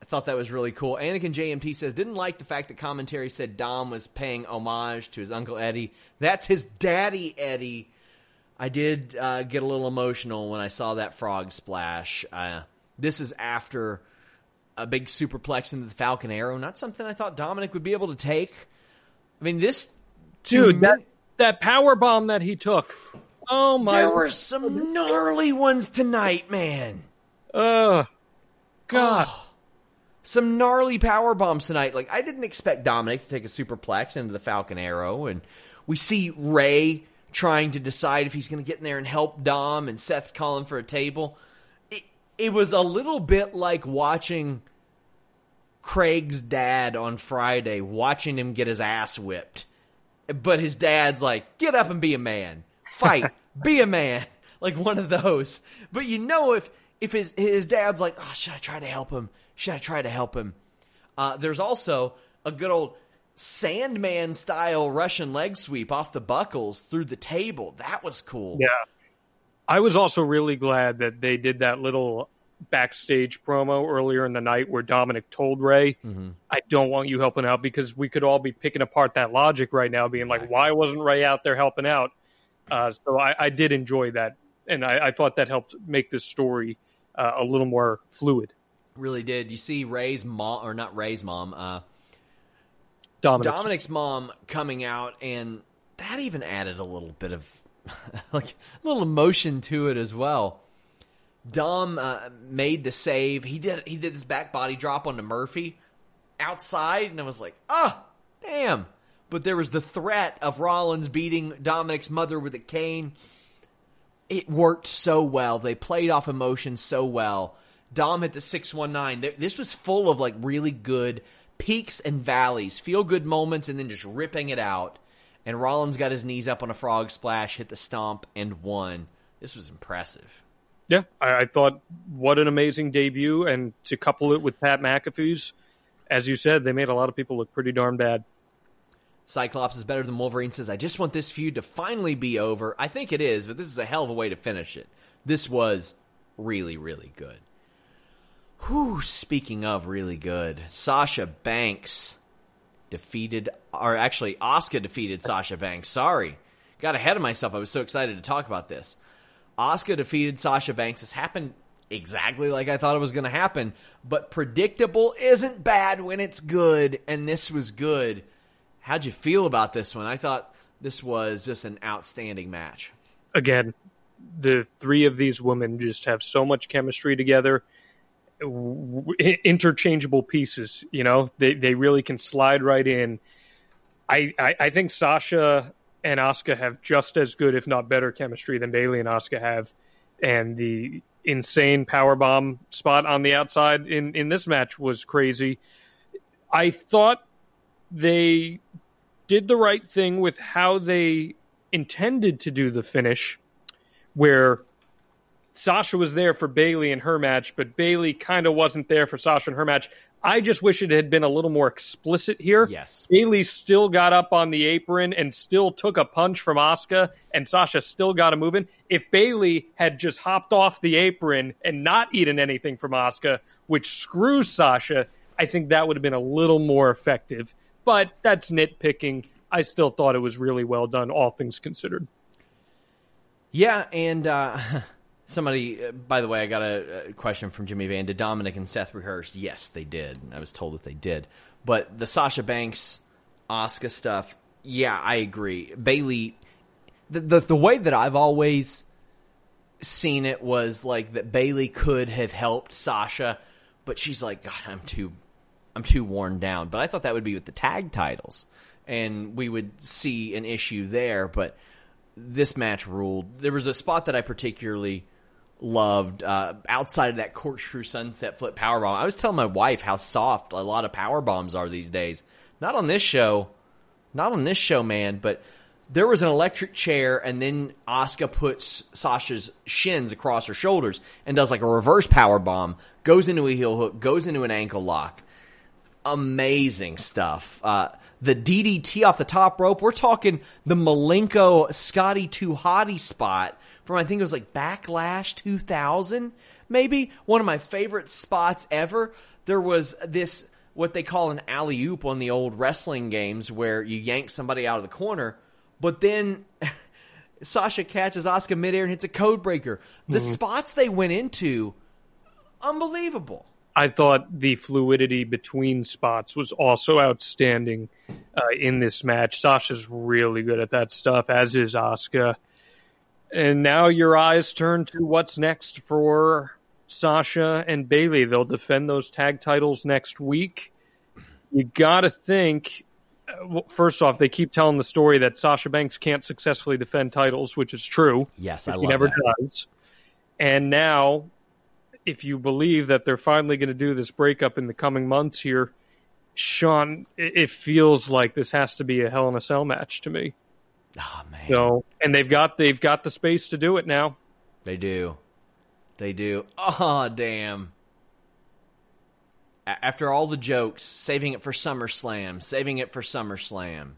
I thought that was really cool. Anakin JMT says, didn't like the fact that commentary said Dom was paying homage to his uncle Eddie. That's his daddy, Eddie. I did uh, get a little emotional when I saw that frog splash. Uh, this is after a big superplex into the Falcon Arrow. Not something I thought Dominic would be able to take. I mean, this dude that that power bomb that he took. Oh my! There were some gnarly ones tonight, man. Oh God. Oh some gnarly power bombs tonight. Like I didn't expect Dominic to take a superplex into the Falcon Arrow, and we see Ray trying to decide if he's going to get in there and help Dom, and Seth's calling for a table. It, it was a little bit like watching Craig's dad on Friday, watching him get his ass whipped. But his dad's like, get up and be a man. Fight. be a man. Like one of those. But you know if if his his dad's like, oh, should I try to help him? Should I try to help him? Uh, there's also a good old Sandman style Russian leg sweep off the buckles through the table. That was cool. Yeah. I was also really glad that they did that little backstage promo earlier in the night where Dominic told Ray, mm-hmm. I don't want you helping out because we could all be picking apart that logic right now, being like, why wasn't Ray out there helping out? Uh, so I, I, did enjoy that. And I, I, thought that helped make this story uh, a little more fluid. Really did. You see Ray's mom, or not Ray's mom, uh, Dominic's. Dominic's mom coming out, and that even added a little bit of like a little emotion to it as well. Dom uh, made the save. He did he did this back body drop onto Murphy outside, and I was like, oh, damn. But there was the threat of Rollins beating Dominic's mother with a cane. It worked so well. They played off emotion so well. Dom hit the 619. This was full of like really good peaks and valleys, feel good moments, and then just ripping it out. And Rollins got his knees up on a frog splash, hit the stomp, and won. This was impressive. Yeah, I, I thought what an amazing debut, and to couple it with Pat McAfee's, as you said, they made a lot of people look pretty darn bad. Cyclops is better than Wolverine says, I just want this feud to finally be over. I think it is, but this is a hell of a way to finish it. This was really, really good. Whew, speaking of really good, Sasha Banks defeated, or actually, Asuka defeated Sasha Banks. Sorry. Got ahead of myself. I was so excited to talk about this. Asuka defeated Sasha Banks. This happened exactly like I thought it was going to happen, but predictable isn't bad when it's good, and this was good. How'd you feel about this one? I thought this was just an outstanding match. Again, the three of these women just have so much chemistry together interchangeable pieces. You know, they they really can slide right in. I, I, I think Sasha and Asuka have just as good, if not better, chemistry than Bayley and Asuka have, and the insane power bomb spot on the outside in in this match was crazy. I thought they did the right thing with how they intended to do the finish, where Sasha was there for Bayley in her match, but Bayley kind of wasn't there for Sasha in her match. I just wish it had been a little more explicit here. Yes. Bayley still got up on the apron and still took a punch from Asuka, and Sasha still got a moving. If Bayley had just hopped off the apron and not eaten anything from Asuka, which screws Sasha, I think that would have been a little more effective. But that's nitpicking. I still thought it was really well done, all things considered. Yeah, and uh, Somebody, uh, by the way, I got a, a, question from Jimmy Van. Did Dominic and Seth rehearse? Yes, they did. I was told that they did. But the Sasha Banks, Asuka stuff, yeah, I agree. Bayley, the, the, the way that I've always seen it was like that Bayley could have helped Sasha, but she's like, God, I'm too, I'm too worn down. But I thought that would be with the tag titles, and we would see an issue there. But this match ruled. There was a spot that I particularly loved uh, outside of that corkscrew sunset flip power bomb. I was telling my wife how soft a lot of power bombs are these days. Not on this show. not on this show, man, but there was an electric chair, and then Asuka puts Sasha's shins across her shoulders and does like a reverse power bomb, goes into a heel hook, goes into an ankle lock. Amazing stuff. Uh, the DDT off the top rope. We're talking the Malenko Scotty Too Hottie spot from I think it was like Backlash 2000, maybe one of my favorite spots ever. There was this what they call an alley oop on the old wrestling games where you yank somebody out of the corner, but then Sasha catches Asuka midair and hits a code breaker. The mm-hmm. spots they went into, unbelievable. I thought the fluidity between spots was also outstanding uh, in this match. Sasha's really good at that stuff, as is Asuka. And now your eyes turn to what's next for Sasha and Bayley. They'll defend those tag titles next week. You got to think. Uh, first off, they keep telling the story that Sasha Banks can't successfully defend titles, which is true. Yes, I love He never that. does. And now if you believe that they're finally going to do this breakup in the coming months here, Sean, it feels like this has to be a Hell in a Cell match to me. Oh man. So, and they've got they've got the space to do it now. They do. They do. Oh damn. After all the jokes, saving it for SummerSlam, saving it for SummerSlam.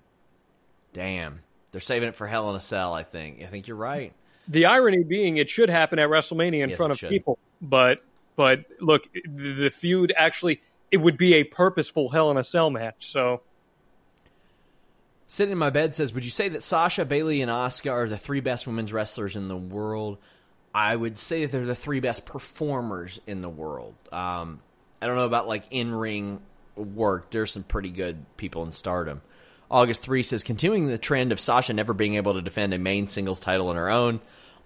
Damn. They're saving it for Hell in a Cell, I think. I think you're right. The irony being it should happen at WrestleMania in yes, front of people. But but look, the feud actually it would be a purposeful Hell in a Cell match. So. Sitting in my bed says, "Would you say that Sasha, Bayley, and Asuka are the three best women's wrestlers in the world?" I would say that they're the three best performers in the world. Um, I don't know about like in ring work. There's some pretty good people in Stardom. August three says, continuing the trend of Sasha never being able to defend a main singles title on her own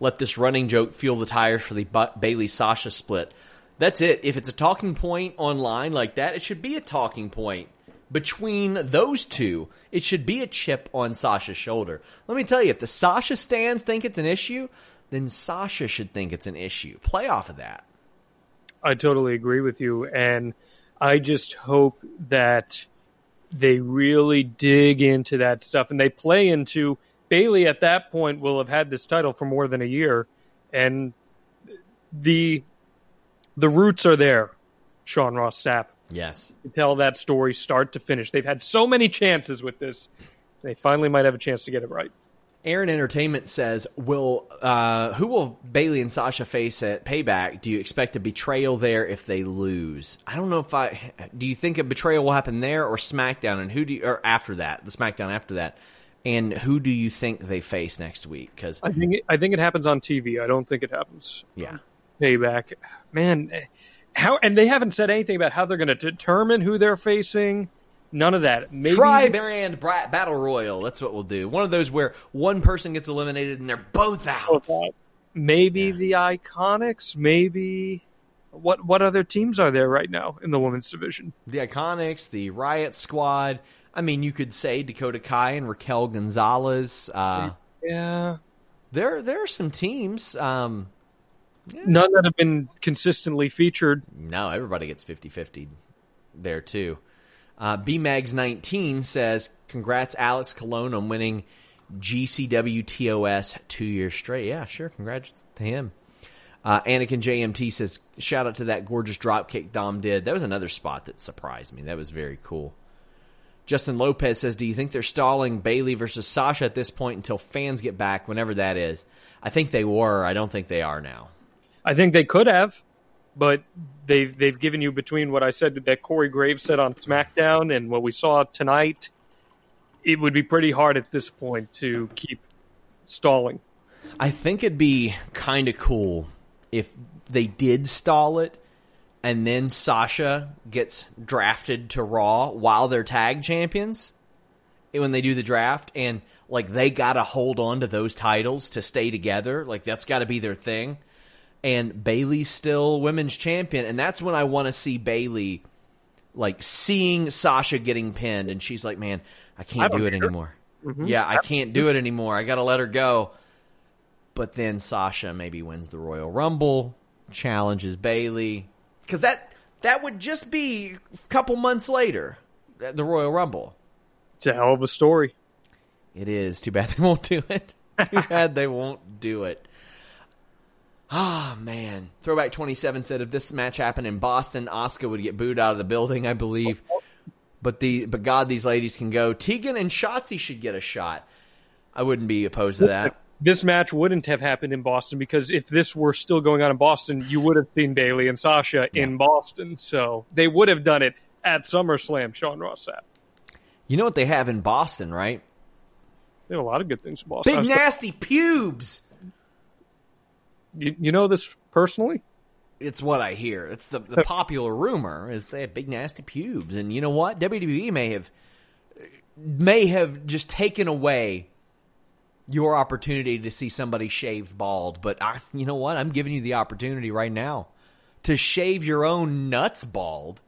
let this running joke fuel the tires for the Bayley Sasha split. That's it. If it's a talking point online like that, it should be a talking point between those two. It should be a chip on Sasha's shoulder. Let me tell you, if the Sasha stands think it's an issue, then Sasha should think it's an issue. Play off of that. I totally agree with you. And I just hope that they really dig into that stuff and they play into Bayley at that point will have had this title for more than a year, and the the roots are there. Sean Ross Sapp. Yes. To tell that story start to finish. They've had so many chances with this. They finally might have a chance to get it right. Aaron Entertainment says, "Will uh, who will Bayley and Sasha face at Payback? Do you expect a betrayal there if they lose? I don't know if I. Do you think a betrayal will happen there or SmackDown? And who do you, or after that, the SmackDown after that? And who do you think they face next week? Because I think it, I think it happens on TV. I don't think it happens. Yeah, payback. Man, how and they haven't said anything about how they're going to determine who they're facing. None of that. Maybe... Try brand battle royal. That's what we'll do. One of those where one person gets eliminated and they're both out. Maybe yeah. the Iconics. Maybe what what other teams are there right now in the women's division? The Iconics, the Riot Squad. I mean, you could say Dakota Kai and Raquel Gonzalez. Uh, yeah, there there are some teams. Um, yeah. None that have been consistently featured. No, everybody gets 50-50 there too. Uh, BMags19 says, "Congrats, Alex Colon, on winning GCW TOS two years straight." Yeah, sure. Congrats to him. Uh, Anakin JMT says, "Shout out to that gorgeous dropkick Dom did. That was another spot that surprised me. That was very cool." Justin Lopez says, "Do you think they're stalling Bayley versus Sasha at this point until fans get back, whenever that is?" I think they were. I don't think they are now. I think they could have, but they've they've given you between what I said that Corey Graves said on SmackDown and what we saw tonight. It would be pretty hard at this point to keep stalling. I think it'd be kind of cool if they did stall it and then Sasha gets drafted to Raw while they're tag champions eh, when they do the draft and like they got to hold on to those titles to stay together like that's got to be their thing and Bayley's still women's champion and that's when I want to see Bayley like seeing Sasha getting pinned and she's like man I can't I do it care. anymore mm-hmm. yeah I can't do it anymore I got to let her go but then Sasha maybe wins the Royal Rumble challenges Bayley, because that that would just be a couple months later, the Royal Rumble. It's a hell of a story. It is. Too bad they won't do it. Too bad they won't do it. Ah, oh, man. Throwback 27 said if this match happened in Boston, Oscar would get booed out of the building, I believe. But the but God, these ladies can go. Tegan and Shotzi should get a shot. I wouldn't be opposed to that. This match wouldn't have happened in Boston because if this were still going on in Boston, you would have seen Bayley and Sasha yeah. in Boston. So they would have done it at SummerSlam, Sean Ross Sapp. You know what they have in Boston, right? They have a lot of good things in Boston. Big nasty pubes. You, you know this personally? It's what I hear. It's the the popular rumor is they have big nasty pubes, and you know what? WWE may have may have just taken away your opportunity to see somebody shaved bald, but I, you know what? I'm giving you the opportunity right now to shave your own nuts bald.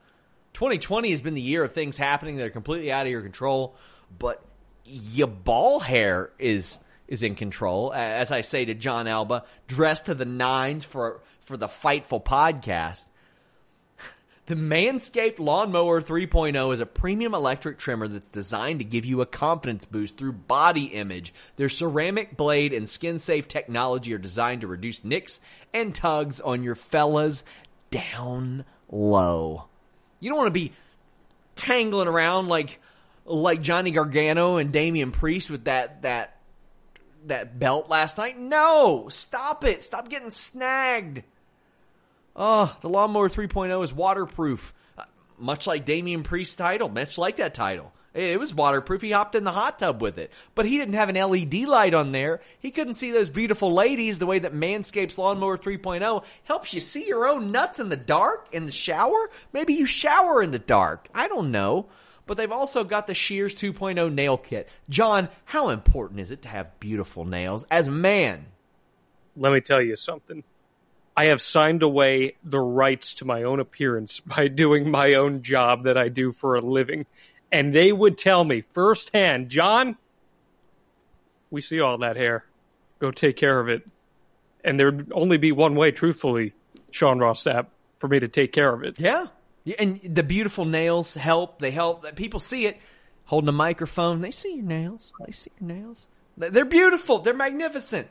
2020 has been the year of things happening that are completely out of your control, but your ball hair is is in control. As I say to Jon Alba, dressed to the nines for for the Fightful podcast. The Manscaped Lawnmower 3.0 is a premium electric trimmer that's designed to give you a confidence boost through body image. Their ceramic blade and skin safe technology are designed to reduce nicks and tugs on your fellas down low. You don't want to be tangling around like like Johnny Gargano and Damian Priest with that that that belt last night. No, stop it. Stop getting snagged. Oh, the Lawnmower 3.0 is waterproof, uh, much like Damian Priest's title, much like that title. It was waterproof. He hopped in the hot tub with it. But he didn't have an LED light on there. He couldn't see those beautiful ladies the way that Manscapes Lawnmower 3.0 helps you see your own nuts in the dark, in the shower. Maybe you shower in the dark. I don't know. But they've also got the Shears 2.0 nail kit. Jon, how important is it to have beautiful nails as a man? Let me tell you something. I have signed away the rights to my own appearance by doing my own job that I do for a living. And they would tell me firsthand, Jon, we see all that hair. Go take care of it. And there'd only be one way, truthfully, Sean Ross Sapp, for me to take care of it. Yeah. And the beautiful nails help. They help. People see it. Holding a microphone, they see your nails. They see your nails. They're beautiful. They're magnificent.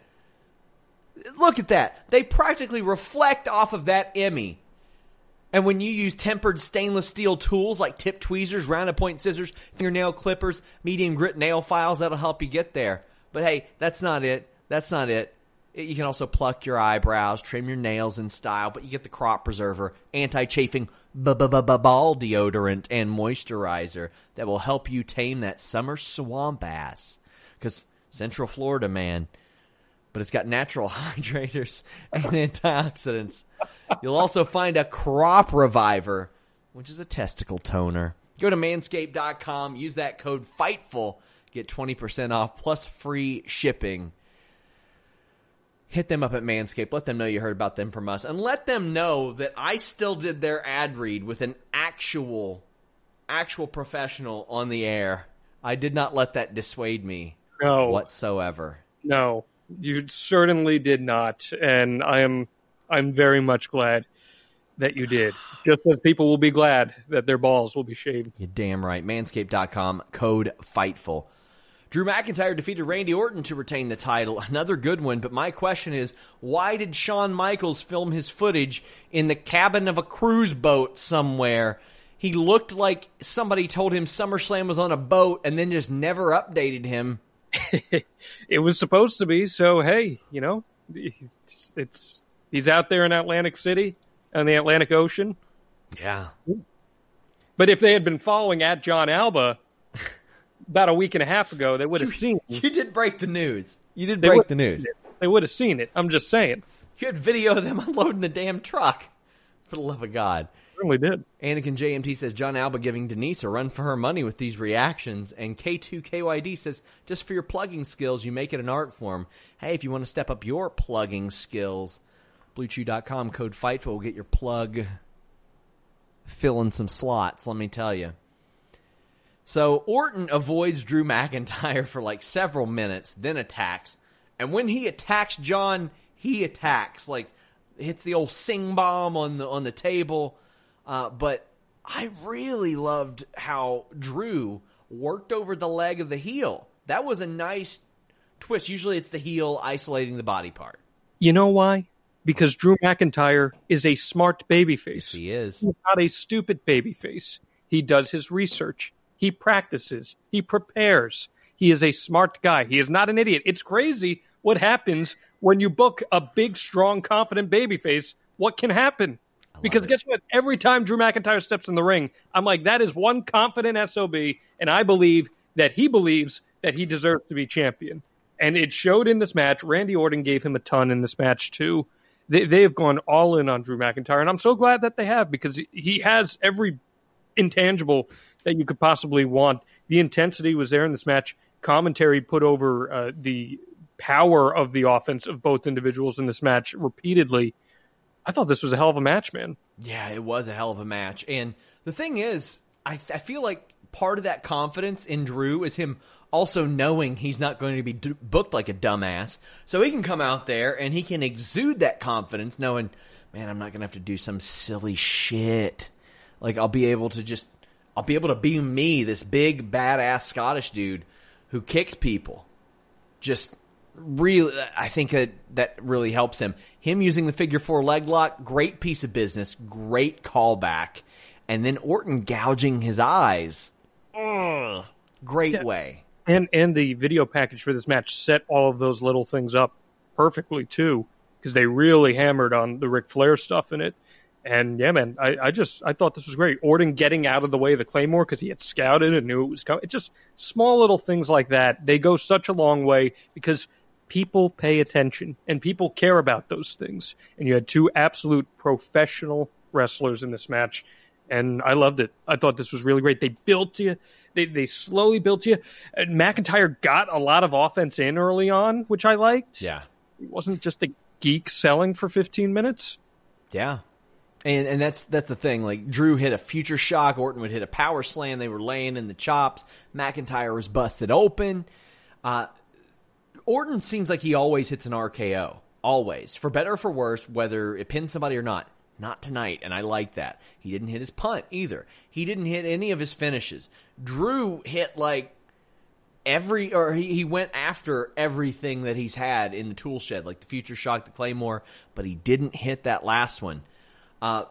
Look at that. They practically reflect off of that Emmy. And when you use tempered stainless steel tools like tip tweezers, rounded point scissors, fingernail clippers, medium grit nail files, that'll help you get there. But hey, that's not it. That's not it. You can also pluck your eyebrows, trim your nails in style, but you get the crop preserver, anti-chafing ba ba ba ba ball deodorant, and moisturizer that will help you tame that summer swamp ass. Because Central Florida, man, but it's got natural hydrators and antioxidants. You'll also find a crop reviver, which is a testicle toner. Go to manscaped.com, use that code FIGHTFUL, get 20% off plus free shipping. Hit them up at Manscaped. Let them know you heard about them from us. And let them know that I still did their ad read with an actual, actual professional on the air. I did not let that dissuade me no. whatsoever. No. You certainly did not, and I am I'm very much glad that you did. Just as people will be glad that their balls will be shaved. You're damn right. Manscaped.com, code FIGHTFUL. Drew McIntyre defeated Randy Orton to retain the title. Another good one, but my question is why did Shawn Michaels film his footage in the cabin of a cruise boat somewhere? He looked like somebody told him SummerSlam was on a boat and then just never updated him it was supposed to be. So hey, you know, it's, it's he's out there in Atlantic City on the Atlantic Ocean. Yeah. But if they had been following at Jon Alba about a week and a half ago, they would have seen. You did break the news. You did break the news. They would have seen it. I'm just saying. You had video of them unloading the damn truck. For the love of God certainly did. Anakin JMT says Jon Alba giving Denise a run for her money with these reactions, and K2KYD says just for your plugging skills, you make it an art form. Hey, if you want to step up your plugging skills, BlueChew.com code FIGHTFUL will get your plug filling some slots. Let me tell you. So Orton avoids Drew McIntyre for like several minutes, then attacks, and when he attacks Jon, he attacks like hits the old sing bomb on the on the table uh, but I really loved how Drew worked over the leg of the heel. That was a nice twist. Usually it's the heel isolating the body part. You know why? Because Drew McIntyre is a smart babyface. He is. He's not a stupid babyface. He does his research. He practices. He prepares. He is a smart guy. He is not an idiot. It's crazy what happens when you book a big, strong, confident babyface. What can happen? Because it. guess what? Every time Drew McIntyre steps in the ring, I'm like, that is one confident SOB, and I believe that he believes that he deserves to be champion. And it showed in this match. Randy Orton gave him a ton in this match, too. They, they have gone all in on Drew McIntyre, and I'm so glad that they have because he has every intangible that you could possibly want. The intensity was there in this match. Commentary put over uh, the power of the offense of both individuals in this match repeatedly. I thought this was a hell of a match, man. Yeah, it was a hell of a match. And the thing is, I, I feel like part of that confidence in Drew is him also knowing he's not going to be d- booked like a dumbass. So he can come out there and he can exude that confidence, knowing, man, I'm not going to have to do some silly shit. Like, I'll be able to just, I'll be able to be me, this big, badass Scottish dude who kicks people. Just really, I think that that really helps him. Him using the figure four leg lock, great piece of business, great callback. And then Orton gouging his eyes. Ugh, great Yeah. way. And and the video package for this match set all of those little things up perfectly too, because they really hammered on the Ric Flair stuff in it. And yeah, man, I, I just I thought this was great. Orton getting out of the way of the Claymore because he had scouted and knew it was coming. It just small little things like that. They go such a long way because people pay attention and people care about those things. And you had two absolute professional wrestlers in this match, and I loved it. I thought this was really great. They built you. They, they slowly built you. And McIntyre got a lot of offense in early on, which I liked. Yeah. He wasn't just a geek selling for 15 minutes. Yeah. And and that's that's the thing. Like Drew hit a future shock, Orton would hit a power slam. They were laying in the chops. McIntyre was busted open. Uh, Orton seems like he always hits an RKO, always for better or for worse, whether it pins somebody or not. Not tonight, and I like that. He didn't hit his punt either. He didn't hit any of his finishes. Drew hit like every or he, he went after everything that he's had in the tool shed, like the future shock, the claymore, but he didn't hit that last one. Uh,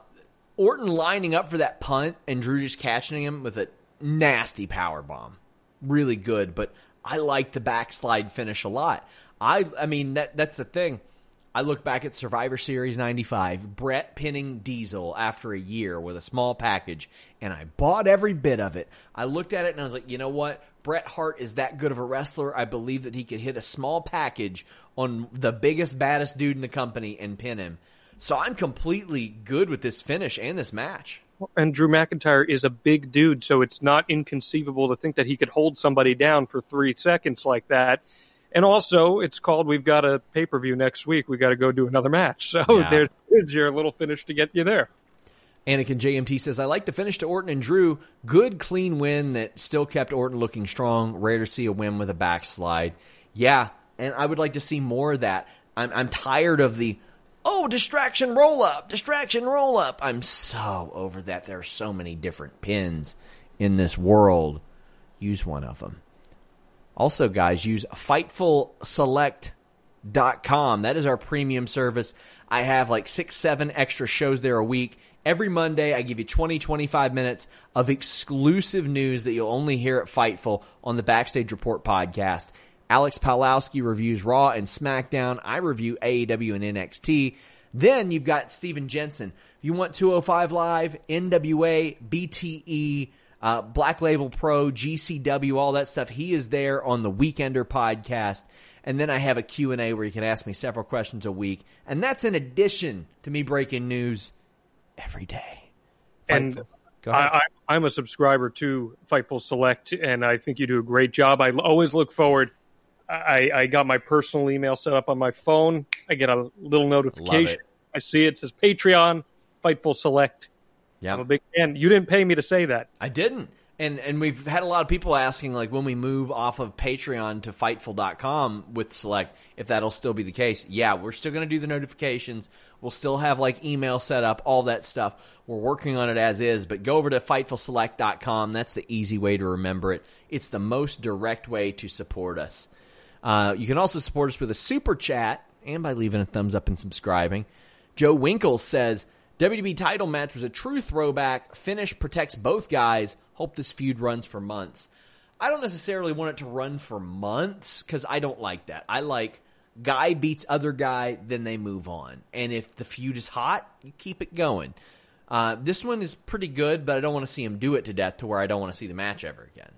Orton lining up for that punt and Drew just catching him with a nasty power bomb. Really good, but I like the backslide finish a lot. I I mean that that's the thing. I look back at Survivor Series 95, Bret pinning Diesel after a year with a small package, and I bought every bit of it. I looked at it and I was like, you know what? Bret Hart is that good of a wrestler. I believe that he could hit a small package on the biggest, baddest dude in the company and pin him. So I'm completely good with this finish and this match. And Drew McIntyre is a big dude, so it's not inconceivable to think that he could hold somebody down for three seconds like that. And also, it's called We've Got a Pay Per View next week. We've got to go do another match. So Yeah. there- there's your little finish to get you there. Anakin JMT says, I like the finish to Orton and Drew. Good, clean win that still kept Orton looking strong. Rare to see a win with a backslide. Yeah, and I would like to see more of that. I'm, I'm tired of the, oh, distraction roll up, distraction roll up. I'm so over that. There are so many different pins in this world. Use one of them. Also, guys, use FightfulSelect.com. That is our premium service. I have like six, seven extra shows there a week. Every Monday, I give you 20, 25 minutes of exclusive news that you'll only hear at Fightful on the Backstage Report podcast. Alex Palowski reviews Raw and SmackDown. I review AEW and NXT. Then you've got Steven Jensen. If you want 205 Live, NWA, BTE, uh, Black Label Pro, GCW, all that stuff. He is there on the Weekender podcast. And then I have a Q&A where you can ask me several questions a week. And that's in addition to me breaking news every day. And Fightful. Go ahead. I, I, I'm a subscriber to Fightful Select, and I think you do a great job. I always look forward. I, I got my personal email set up on my phone. I get a little notification. I see it says Patreon, Fightful Select. yeah. I'm a big fan. You didn't pay me to say that. I didn't. And and we've had a lot of people asking like when we move off of Patreon to fightful.com with select if that'll still be the case. Yeah, we're still going to do the notifications. We'll still have like email set up, all that stuff. We're working on it as is, but go over to FightfulSelect.com. That's the easy way to remember it. It's the most direct way to support us. Uh, you can also support us with a super chat and by leaving a thumbs up and subscribing. Joe Winkle says, WWE title match was a true throwback. Finish protects both guys. Hope this feud runs for months. I don't necessarily want it to run for months because I don't like that. I like guy beats other guy, then they move on. And if the feud is hot, you keep it going. Uh, this one is pretty good, but I don't want to see him do it to death to where I don't want to see the match ever again.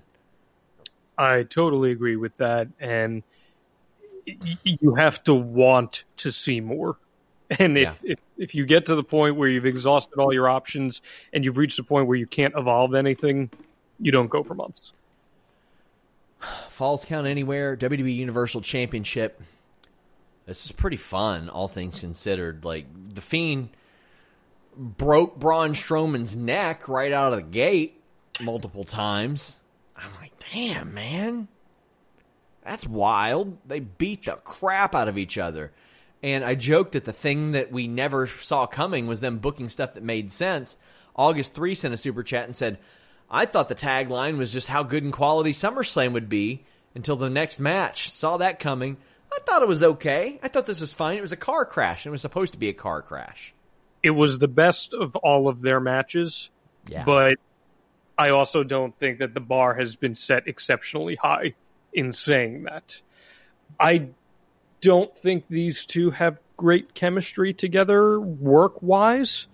I totally agree with that, and you have to want to see more. And if, yeah. if, if you get to the point where you've exhausted all your options and you've reached a point where you can't evolve anything, you don't go for months. Falls Count Anywhere, WWE Universal Championship. This was pretty fun, all things considered. Like the Fiend broke Braun Strowman's neck right out of the gate multiple times. I'm like, damn, man. That's wild. They beat the crap out of each other. And I joked that the thing that we never saw coming was them booking stuff that made sense. August 3 sent a super chat and said, I thought the tagline was just how good and quality SummerSlam would be until the next match. Saw that coming. I thought it was okay. I thought this was fine. It was a car crash. It was supposed to be a car crash it was the best of all of their matches. Yeah. But I also don't think that the bar has been set exceptionally high in saying that. I don't think these two have great chemistry together work wise.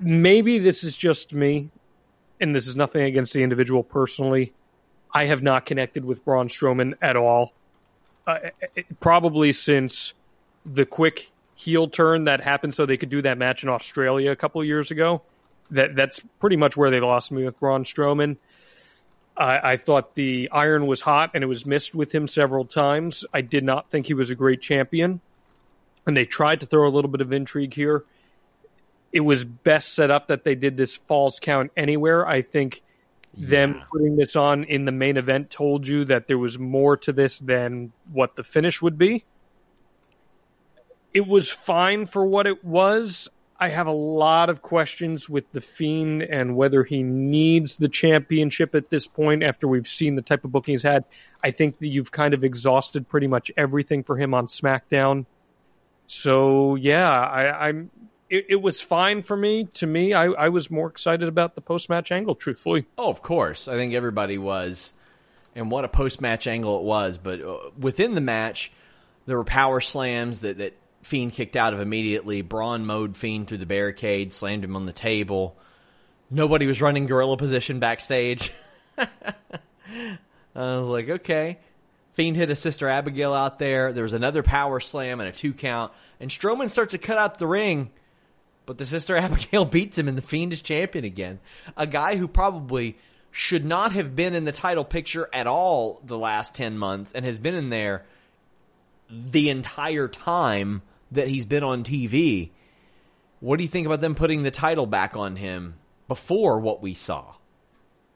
Maybe this is just me, and this is nothing against the individual personally. I have not connected with Braun Strowman at all. Uh, eh, eh, eh, probably since the quick heel turn that happened so they could do that match in Australia a couple years ago. That that's pretty much where they lost me with Braun Strowman. I, I thought the iron was hot and it was missed with him several times. I did not think he was a great champion, and they tried to throw a little bit of intrigue here. It was best set up that they did this Falls Count Anywhere. I think yeah. them putting this on in the main event told you that there was more to this than what the finish would be it was fine for what it was. I have a lot of questions with the Fiend and whether he needs the championship at this point after we've seen the type of booking he's had. I think that you've kind of exhausted pretty much everything for him on SmackDown. So yeah, I, am it, it, was fine for me. To me, I, I was more excited about the post match angle, truthfully. Oh, of course. I think everybody was. And what a post match angle it was. But uh, within the match, there were power slams that, that Fiend kicked out of immediately. Braun mowed Fiend through the barricade, slammed him on the table. Nobody was running gorilla position backstage. I was like, okay. Fiend hit a sister Abigail out there. There was another power slam and a two count. And Strowman starts to cut out the ring, but the sister Abigail beats him, and the Fiend is champion again. A guy who probably should not have been in the title picture at all the last 10 months and has been in there the entire time that he's been on TV. What do you think about them putting the title back on him before what we saw?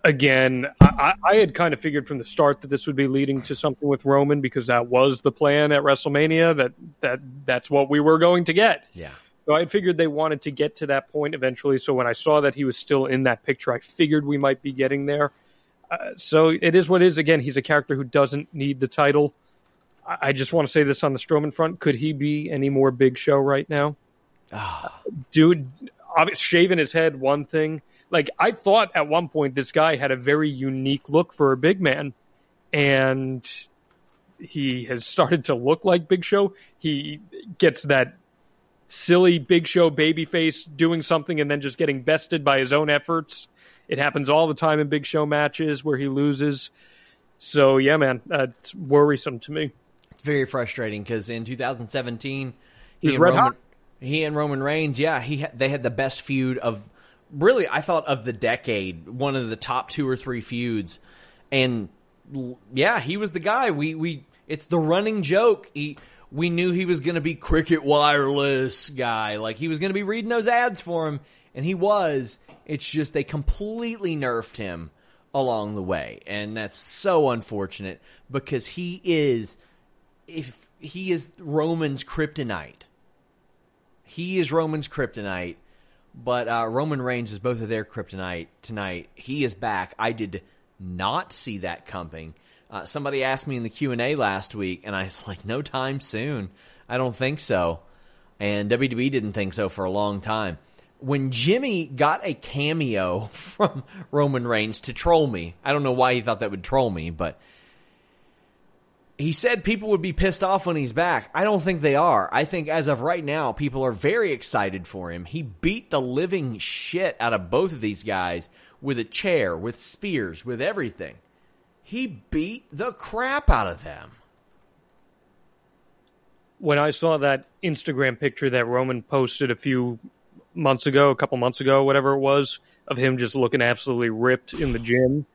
Again, I, I, had kind of figured from the start that this would be leading to something with Roman because that was the plan at WrestleMania. That that that's what we were going to get. Yeah. So I had figured they wanted to get to that point eventually. So when I saw that he was still in that picture, I figured we might be getting there. Uh, so it is what it is. Again, he's a character who doesn't need the title. I just want to say this on the Strowman front. Could he be any more Big Show right now? Oh. Dude, shaving his head, one thing. Like, I thought at one point this guy had a very unique look for a big man, and he has started to look like Big Show. He gets that silly Big Show baby face doing something and then just getting bested by his own efforts. It happens all the time in Big Show matches where he loses. So, yeah, man, uh, it's worrisome to me very frustrating because in 2017, he and, Roman, he and Roman Reigns, yeah, he ha- they had the best feud of really I thought of the decade, one of the top two or three feuds, and yeah, he was the guy. We we it's the running joke. He we knew he was going to be cricket wireless guy, like he was going to be reading those ads for him, and he was. It's just they completely nerfed him along the way, and that's so unfortunate because he is if he is Roman's kryptonite. He is Roman's kryptonite. But uh, Roman Reigns is both of their kryptonite tonight. He is back. I did not see that coming. Uh, somebody asked me in the Q and A last week, and I was like, "No time soon. I don't think so." And WWE didn't think so for a long time. When Jimmy got a cameo from Roman Reigns to troll me, I don't know why he thought that would troll me, but he said people would be pissed off when he's back. I don't think they are. I think as of right now, people are very excited for him. He beat the living shit out of both of these guys with a chair, with spears, with everything. He beat the crap out of them. When I saw that Instagram picture that Roman posted a few months ago, a couple months ago, whatever it was, of him just looking absolutely ripped in the gym,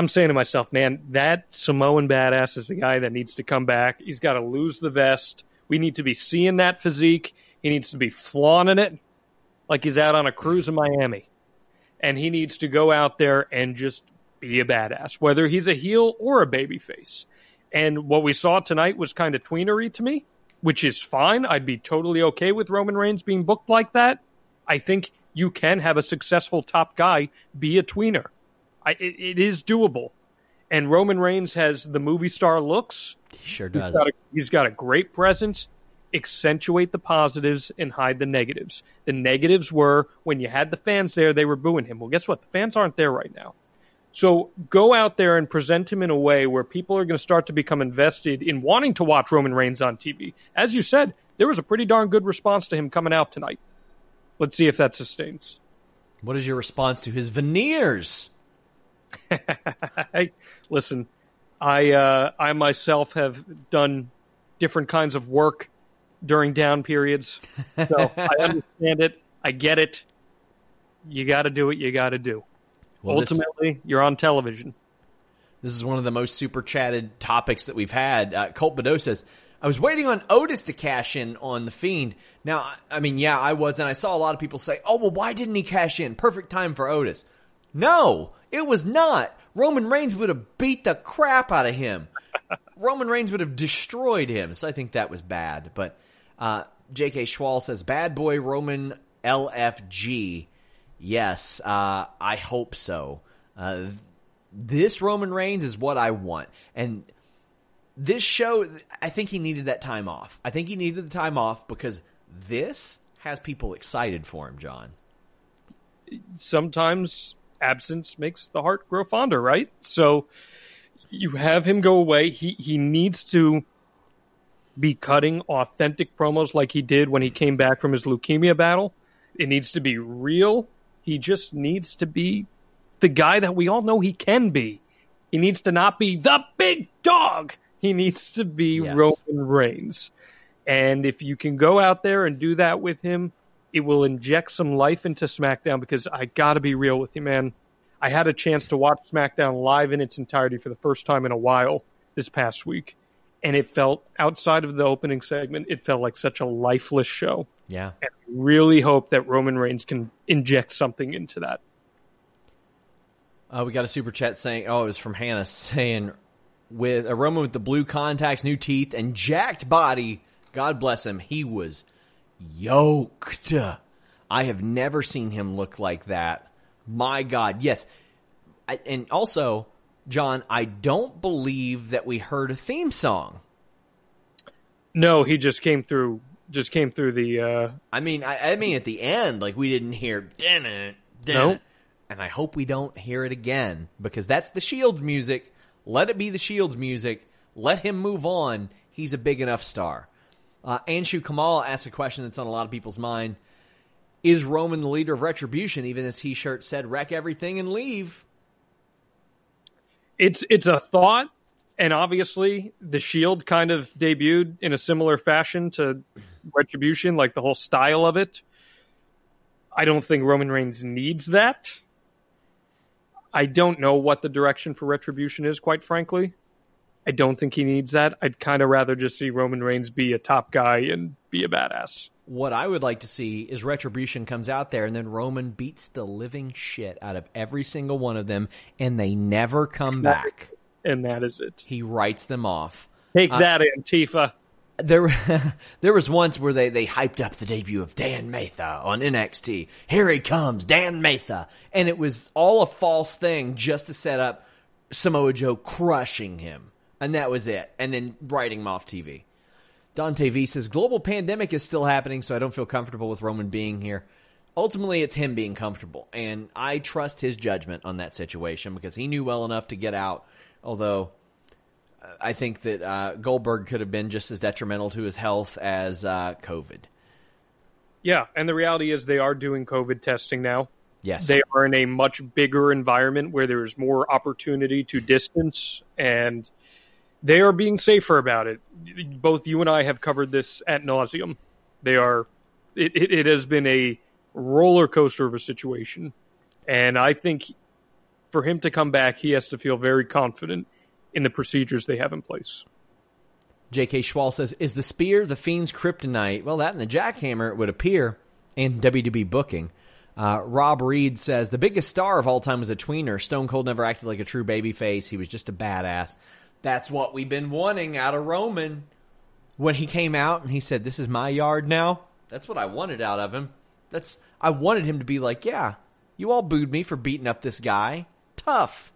I'm saying to myself, man, that Samoan badass is the guy that needs to come back. He's got to lose the vest. We need to be seeing that physique. He needs to be flaunting it like he's out on a cruise in Miami. And he needs to go out there and just be a badass, whether he's a heel or a babyface. And what we saw tonight was kind of tweenery to me, which is fine. I'd be totally okay with Roman Reigns being booked like that. I think you can have a successful top guy be a tweener. I, it, it is doable. And Roman Reigns has the movie star looks. He sure does. He's got a, he's got a great presence. Accentuate the positives and hide the negatives. The negatives were when you had the fans there, they were booing him. Well, guess what? The fans aren't there right now. So go out there and present him in a way where people are going to start to become invested in wanting to watch Roman Reigns on TV. As you said, there was a pretty darn good response to him coming out tonight. Let's see if that sustains. What is your response to his veneers? hey, listen, I uh, I myself have done different kinds of work during down periods, so I understand it. I get it. You got to do what you got to do. Well, Ultimately, this, you're on television. This is one of the most super chatted topics that we've had. Uh, Colt Bedeau says, I was waiting on Otis to cash in on the Fiend. Now, I mean, yeah, I was, and I saw a lot of people say, "Oh, well, why didn't he cash in? Perfect time for Otis." No, it was not. Roman Reigns would have beat the crap out of him. Roman Reigns would have destroyed him. So I think that was bad. But uh, J.K. Schwal says, "Bad boy Roman LFG." Yes, uh, I hope so. Uh, this Roman Reigns is what I want, and this show, I think he needed that time off. I think he needed the time off because this has people excited for him, Jon. Sometimes absence makes the heart grow fonder, right? So you have him go away. He he needs to be cutting authentic promos like he did when he came back from his leukemia battle. It needs to be real. He just needs to be the guy that we all know he can be. He needs to not be the big dog. He needs to be yes. Roman Reigns. And if you can go out there and do that with him, it will inject some life into SmackDown because I got to be real with you, man. I had a chance to watch SmackDown live in its entirety for the first time in a while this past week, and it felt outside of the opening segment, it felt like such a lifeless show. Yeah. And I really hope that Roman Reigns can inject something into that. Uh, we got a super chat saying, oh, it was from Hannah saying, with a Roman with the blue contacts, new teeth, and jacked body. God bless him. He was yoked. I have never seen him look like that. My God, yes. I, and also, Jon, I don't believe that we heard a theme song. No, he just came through. Just came through the. Uh... I mean, I, I, mean, at the end, like we didn't hear. Dun nope. And I hope we don't hear it again because that's the Shields music. Let it be the Shield's music. Let him move on. He's a big enough star. Uh, Anshu Kamal asked a question that's on a lot of people's mind. Is Roman the leader of Retribution, even as T-shirt said, wreck everything and leave? It's it's a thought, and obviously the Shield kind of debuted in a similar fashion to Retribution, like the whole style of it. I don't think Roman Reigns needs that. I don't know what the direction for Retribution is, quite frankly. I don't think he needs that. I'd kind of rather just see Roman Reigns be a top guy and be a badass. What I would like to see is Retribution comes out there and then Roman beats the living shit out of every single one of them and they never come back. And that is it. He writes them off. Take uh, that, Antifa. there there was once where they, they hyped up the debut of Dan Matha on NXT. Here he comes, Dan Matha. And it was all a false thing just to set up Samoa Joe crushing him. And that was it. And then writing him off TV. Dante V says, Global pandemic is still happening, so I don't feel comfortable with Roman being here. Ultimately, it's him being comfortable. And I trust his judgment on that situation because he knew well enough to get out. Although I think that uh, Goldberg could have been just as detrimental to his health as uh, COVID. Yeah, and the reality is they are doing COVID testing now. Yes. They are in a much bigger environment where there is more opportunity to distance, and they are being safer about it. Both you and I have covered this at nauseum. They are. It, it, it has been a roller coaster of a situation, and I think for him to come back, he has to feel very confident in the procedures they have in place. J.K. Schwal says, "Is the spear the fiend's kryptonite?" Well, that and the jackhammer it would appear in WWE booking. Uh, Rob Reed says the biggest star of all time was a tweener. Stone Cold never acted like a true babyface. He was just a badass. That's what we've been wanting out of Roman. When he came out and he said, "This is my yard now," that's what I wanted out of him. That's I wanted him to be like, "Yeah, you all booed me for beating up this guy. Tough,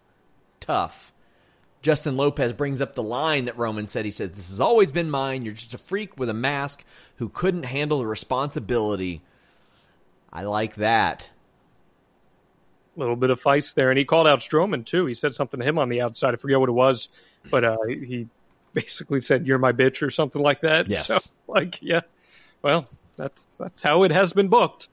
tough." Justin Lopez brings up the line that Roman said. He says, This has always been mine. You're just a freak with a mask who couldn't handle the responsibility. I like that. A little bit of feist there. And he called out Strowman, too. He said something to him on the outside. I forget what it was, but uh, he basically said, You're my bitch, or something like that. Yes. So, like, yeah. Well, that's, that's how it has been booked.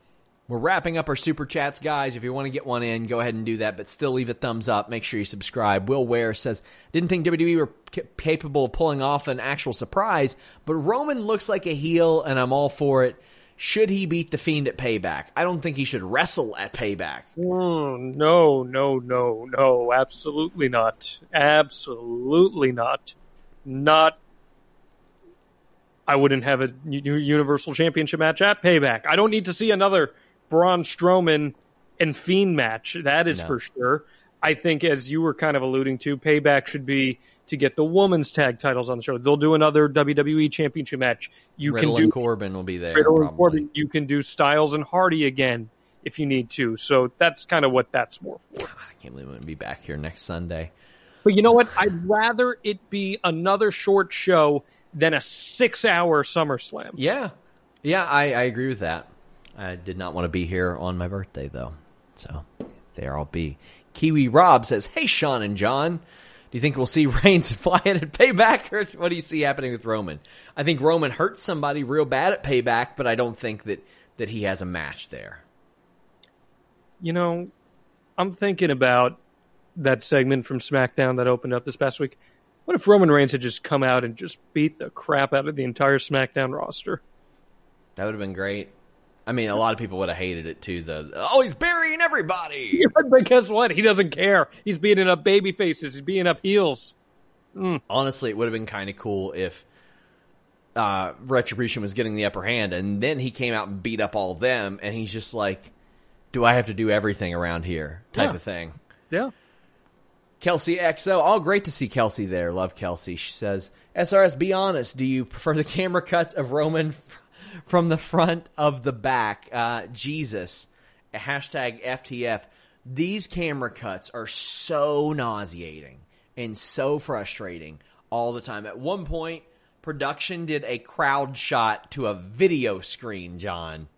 We're wrapping up our super chats, guys. If you want to get one in, go ahead and do that, but still leave a thumbs up. Make sure you subscribe. Will Ware says, didn't think WWE were c- capable of pulling off an actual surprise, but Roman looks like a heel, and I'm all for it. Should he beat The Fiend at Payback? I don't think he should wrestle at Payback. Mm, no, no, no, no. Absolutely not. Absolutely not. Not. I wouldn't have a Universal Championship match at Payback. I don't need to see another Braun Strowman and Fiend match. That is no. for sure. I think, as you were kind of alluding to, payback should be to get the women's tag titles on the show. They'll do another WWE Championship match. You Riddle can do Corbin will be there. Riddle and Corbin. You can do Styles and Hardy again if you need to. So that's kind of what that's more for. I can't believe I'm going to be back here next Sunday. But you know what? I'd rather it be another short show than a six-hour SummerSlam. Yeah, yeah, I, I agree with that. I did not want to be here on my birthday, though. So there I'll be. Kiwi Rob says, Hey, Sean and Jon. Do you think we'll see Reigns flying and Wyatt at Payback, or what do you see happening with Roman? I think Roman hurt somebody real bad at Payback, but I don't think that, that he has a match there. You know, I'm thinking about that segment from SmackDown that opened up this past week. What if Roman Reigns had just come out and just beat the crap out of the entire SmackDown roster? That would have been great. I mean, a lot of people would have hated it too. The oh, he's burying everybody. But guess what? He doesn't care. He's beating up baby faces. He's beating up heels. Mm. Honestly, it would have been kind of cool if uh, Retribution was getting the upper hand, and then he came out and beat up all of them, and he's just like, "Do I have to do everything around here?" Type yeah. of thing. Yeah. Kelsey XO, all great to see Kelsey there. Love Kelsey. She says, "SRS, be honest. Do you prefer the camera cuts of Roman?" From the front of the back. Uh, Jesus. Hashtag FTF. These camera cuts are so nauseating and so frustrating all the time. At one point, production did a crowd shot to a video screen, Jon.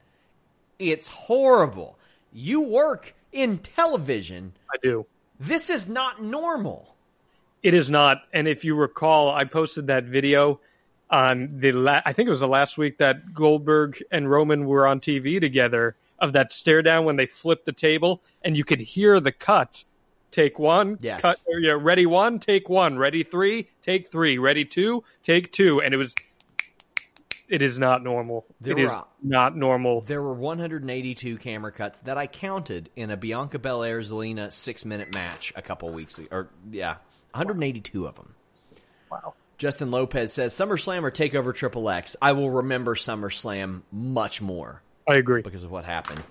It's horrible. You work in television. I do. This is not normal. It is not. And if you recall, I posted that video on the la- I think it was the last week that Goldberg and Roman were on TV together of that stare down when they flipped the table and you could hear the cut. Take one, yes. cut. Yeah, ready one, take one. Ready three, take three. Ready two, take two. And it was. It is not normal. There it were, is not normal. There were 182 camera cuts that I counted in a Bianca Belair Zelina six minute match a couple weeks ago. Or yeah, 182 wow. of them. Wow. Justin Lopez says SummerSlam or Takeover Triple X. I will remember SummerSlam much more. I agree because of what happened.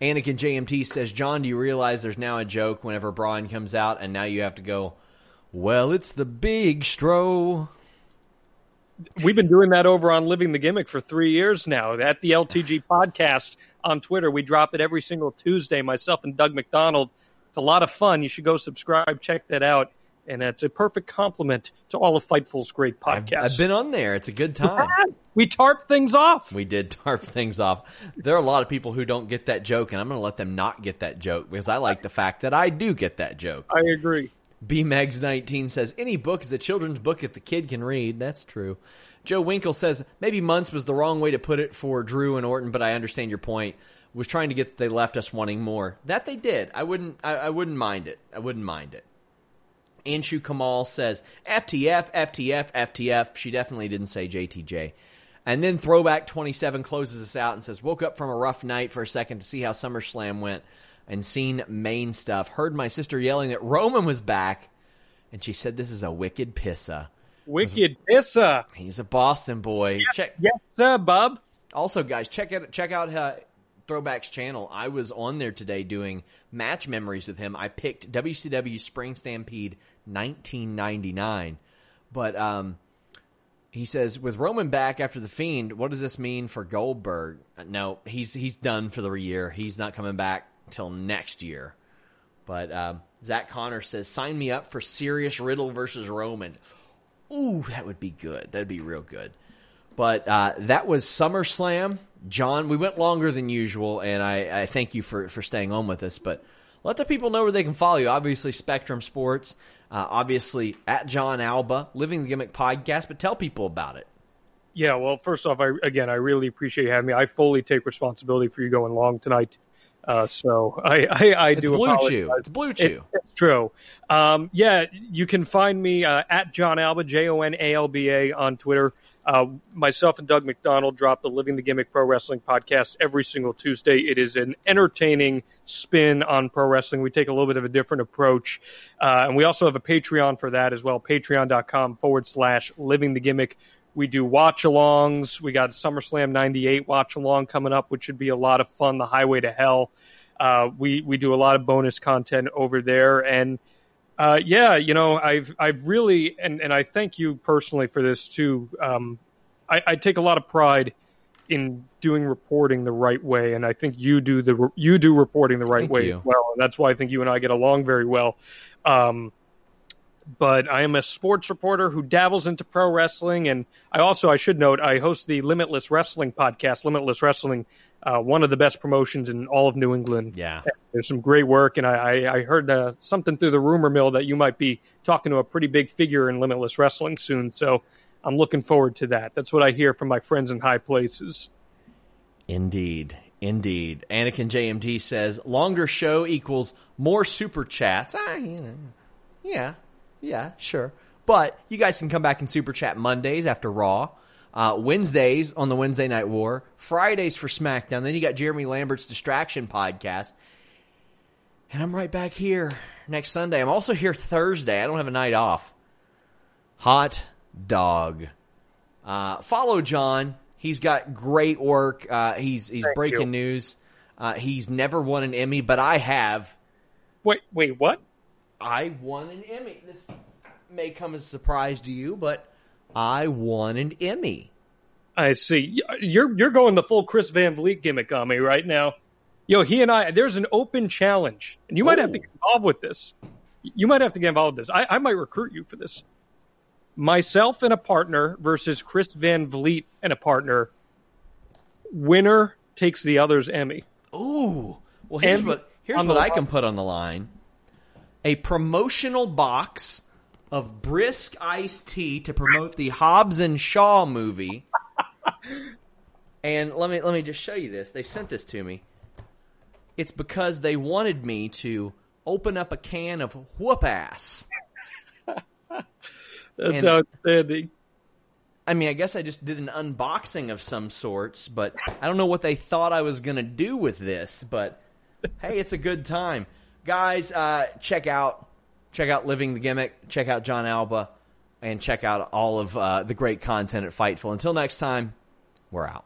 Anakin JMT says, Jon, do you realize there's now a joke whenever Braun comes out, and now you have to go, well, it's the big stro. we've been doing that over on Living the Gimmick for three years now. At the LTG podcast on Twitter, we drop it every single Tuesday. Myself and Doug McDonald. It's a lot of fun. You should go subscribe, check that out, and it's a perfect complement to all of Fightful's great podcasts. I've, I've been on there. It's a good time. We tarp things off. We did tarp things off. There are a lot of people who don't get that joke, and I'm going to let them not get that joke because I like the fact that I do get that joke. I agree. B Megs 19 says any book is a children's book if the kid can read. That's true. Joe Winkle says maybe months was the wrong way to put it for Drew and Orton, but I understand your point. Was trying to get they left us wanting more. That they did. I wouldn't. I, I wouldn't mind it. I wouldn't mind it. Anshu Kamal says FTF, FTF, FTF. She definitely didn't say JTJ. And then Throwback 27 closes us out and says, Woke up from a rough night for a second to see how SummerSlam went and seen main stuff. Heard my sister yelling that Roman was back, and she said, This is a wicked pissa. Wicked pissa. He's a Boston boy. Yes, check. yes sir, bub. Also, guys, check out check out uh, Throwback's channel. I was on there today doing match memories with him. I picked WCW Spring Stampede 1999, but um, he says with Roman back after the Fiend, what does this mean for Goldberg? Uh, no, he's he's done for the year. He's not coming back till next year. But um, Zach Connor says, sign me up for serious Riddle versus Roman. Ooh, that would be good. That'd be real good. But uh, that was SummerSlam. Jon, we went longer than usual, and I, I, thank you for, for staying on with us. But let the people know where they can follow you. Obviously, Spectrum Sports. Uh, obviously, at Jon Alba, Living the Gimmick podcast. But tell people about it. Yeah, well, first off, I, again, I really appreciate you having me. I fully take responsibility for you going long tonight. Uh, so I, I, I it's do blue apologize. chew. It's blue chew. It, it's true. Um, yeah, you can find me uh, at Jon Alba, J O N A L B A, on Twitter. Uh, myself and Doug McDonald drop the Living the Gimmick Pro Wrestling podcast every single Tuesday. It is an entertaining spin on pro wrestling. We take a little bit of a different approach. Uh, and we also have a Patreon for that as well, patreon.com forward slash Living the Gimmick. We do watch alongs. We got SummerSlam 98 watch along coming up, which should be a lot of fun. The Highway to Hell. Uh, we, we do a lot of bonus content over there. And, uh, yeah, you know, I've, I've really, and, and I thank you personally for this too. Um, I, I take a lot of pride in doing reporting the right way. And I think you do the, you do reporting the right Thank way you. as well. And that's why I think you and I get along very well. Um, but I am a sports reporter who dabbles into pro wrestling, and I also I should note I host the Limitless Wrestling podcast. Limitless Wrestling, uh, one of the best promotions in all of New England. Yeah. There's some great work, and I, I, I heard uh, something through the rumor mill that you might be talking to a pretty big figure in Limitless Wrestling soon. So I'm looking forward to that. That's what I hear from my friends in high places. Indeed. Indeed. Anakin JMT says longer show equals more super chats. Ah, you know. Yeah. Yeah, sure. But you guys can come back and super chat Mondays after Raw, uh, Wednesdays on the Wednesday Night War, Fridays for SmackDown. Then you got Jeremy Lambert's Distraction podcast. And I'm right back here next Sunday. I'm also here Thursday. I don't have a night off. Hot dog. Uh, follow Jon. He's got great work. Uh, he's he's Thank breaking you. news. Uh, he's never won an Emmy, but I have. Wait, wait, what? I won an Emmy. This may come as a surprise to you, but I won an Emmy. I see. You're you're going the full Chris Van Vliet gimmick on me right now. Yo, he and I, there's an open challenge, and you might have to get involved with this. You might have to get involved with this. I, I might recruit you for this. Myself and a partner versus Chris Van Vliet and a partner. Winner takes the other's Emmy. Ooh. Well, here's Emmy what here's what I line. can put on the line: a promotional box of brisk iced tea to promote the Hobbs and Shaw movie. and let me let me just show you this. They sent this to me. It's because they wanted me to open up a can of whoop ass. That's And- outstanding. I mean, I guess I just did an unboxing of some sorts, but I don't know what they thought I was going to do with this. But hey, it's a good time, guys. Uh, check out check out Living the Gimmick. Check out Jon Alba, and check out all of uh, the great content at Fightful. Until next time, we're out.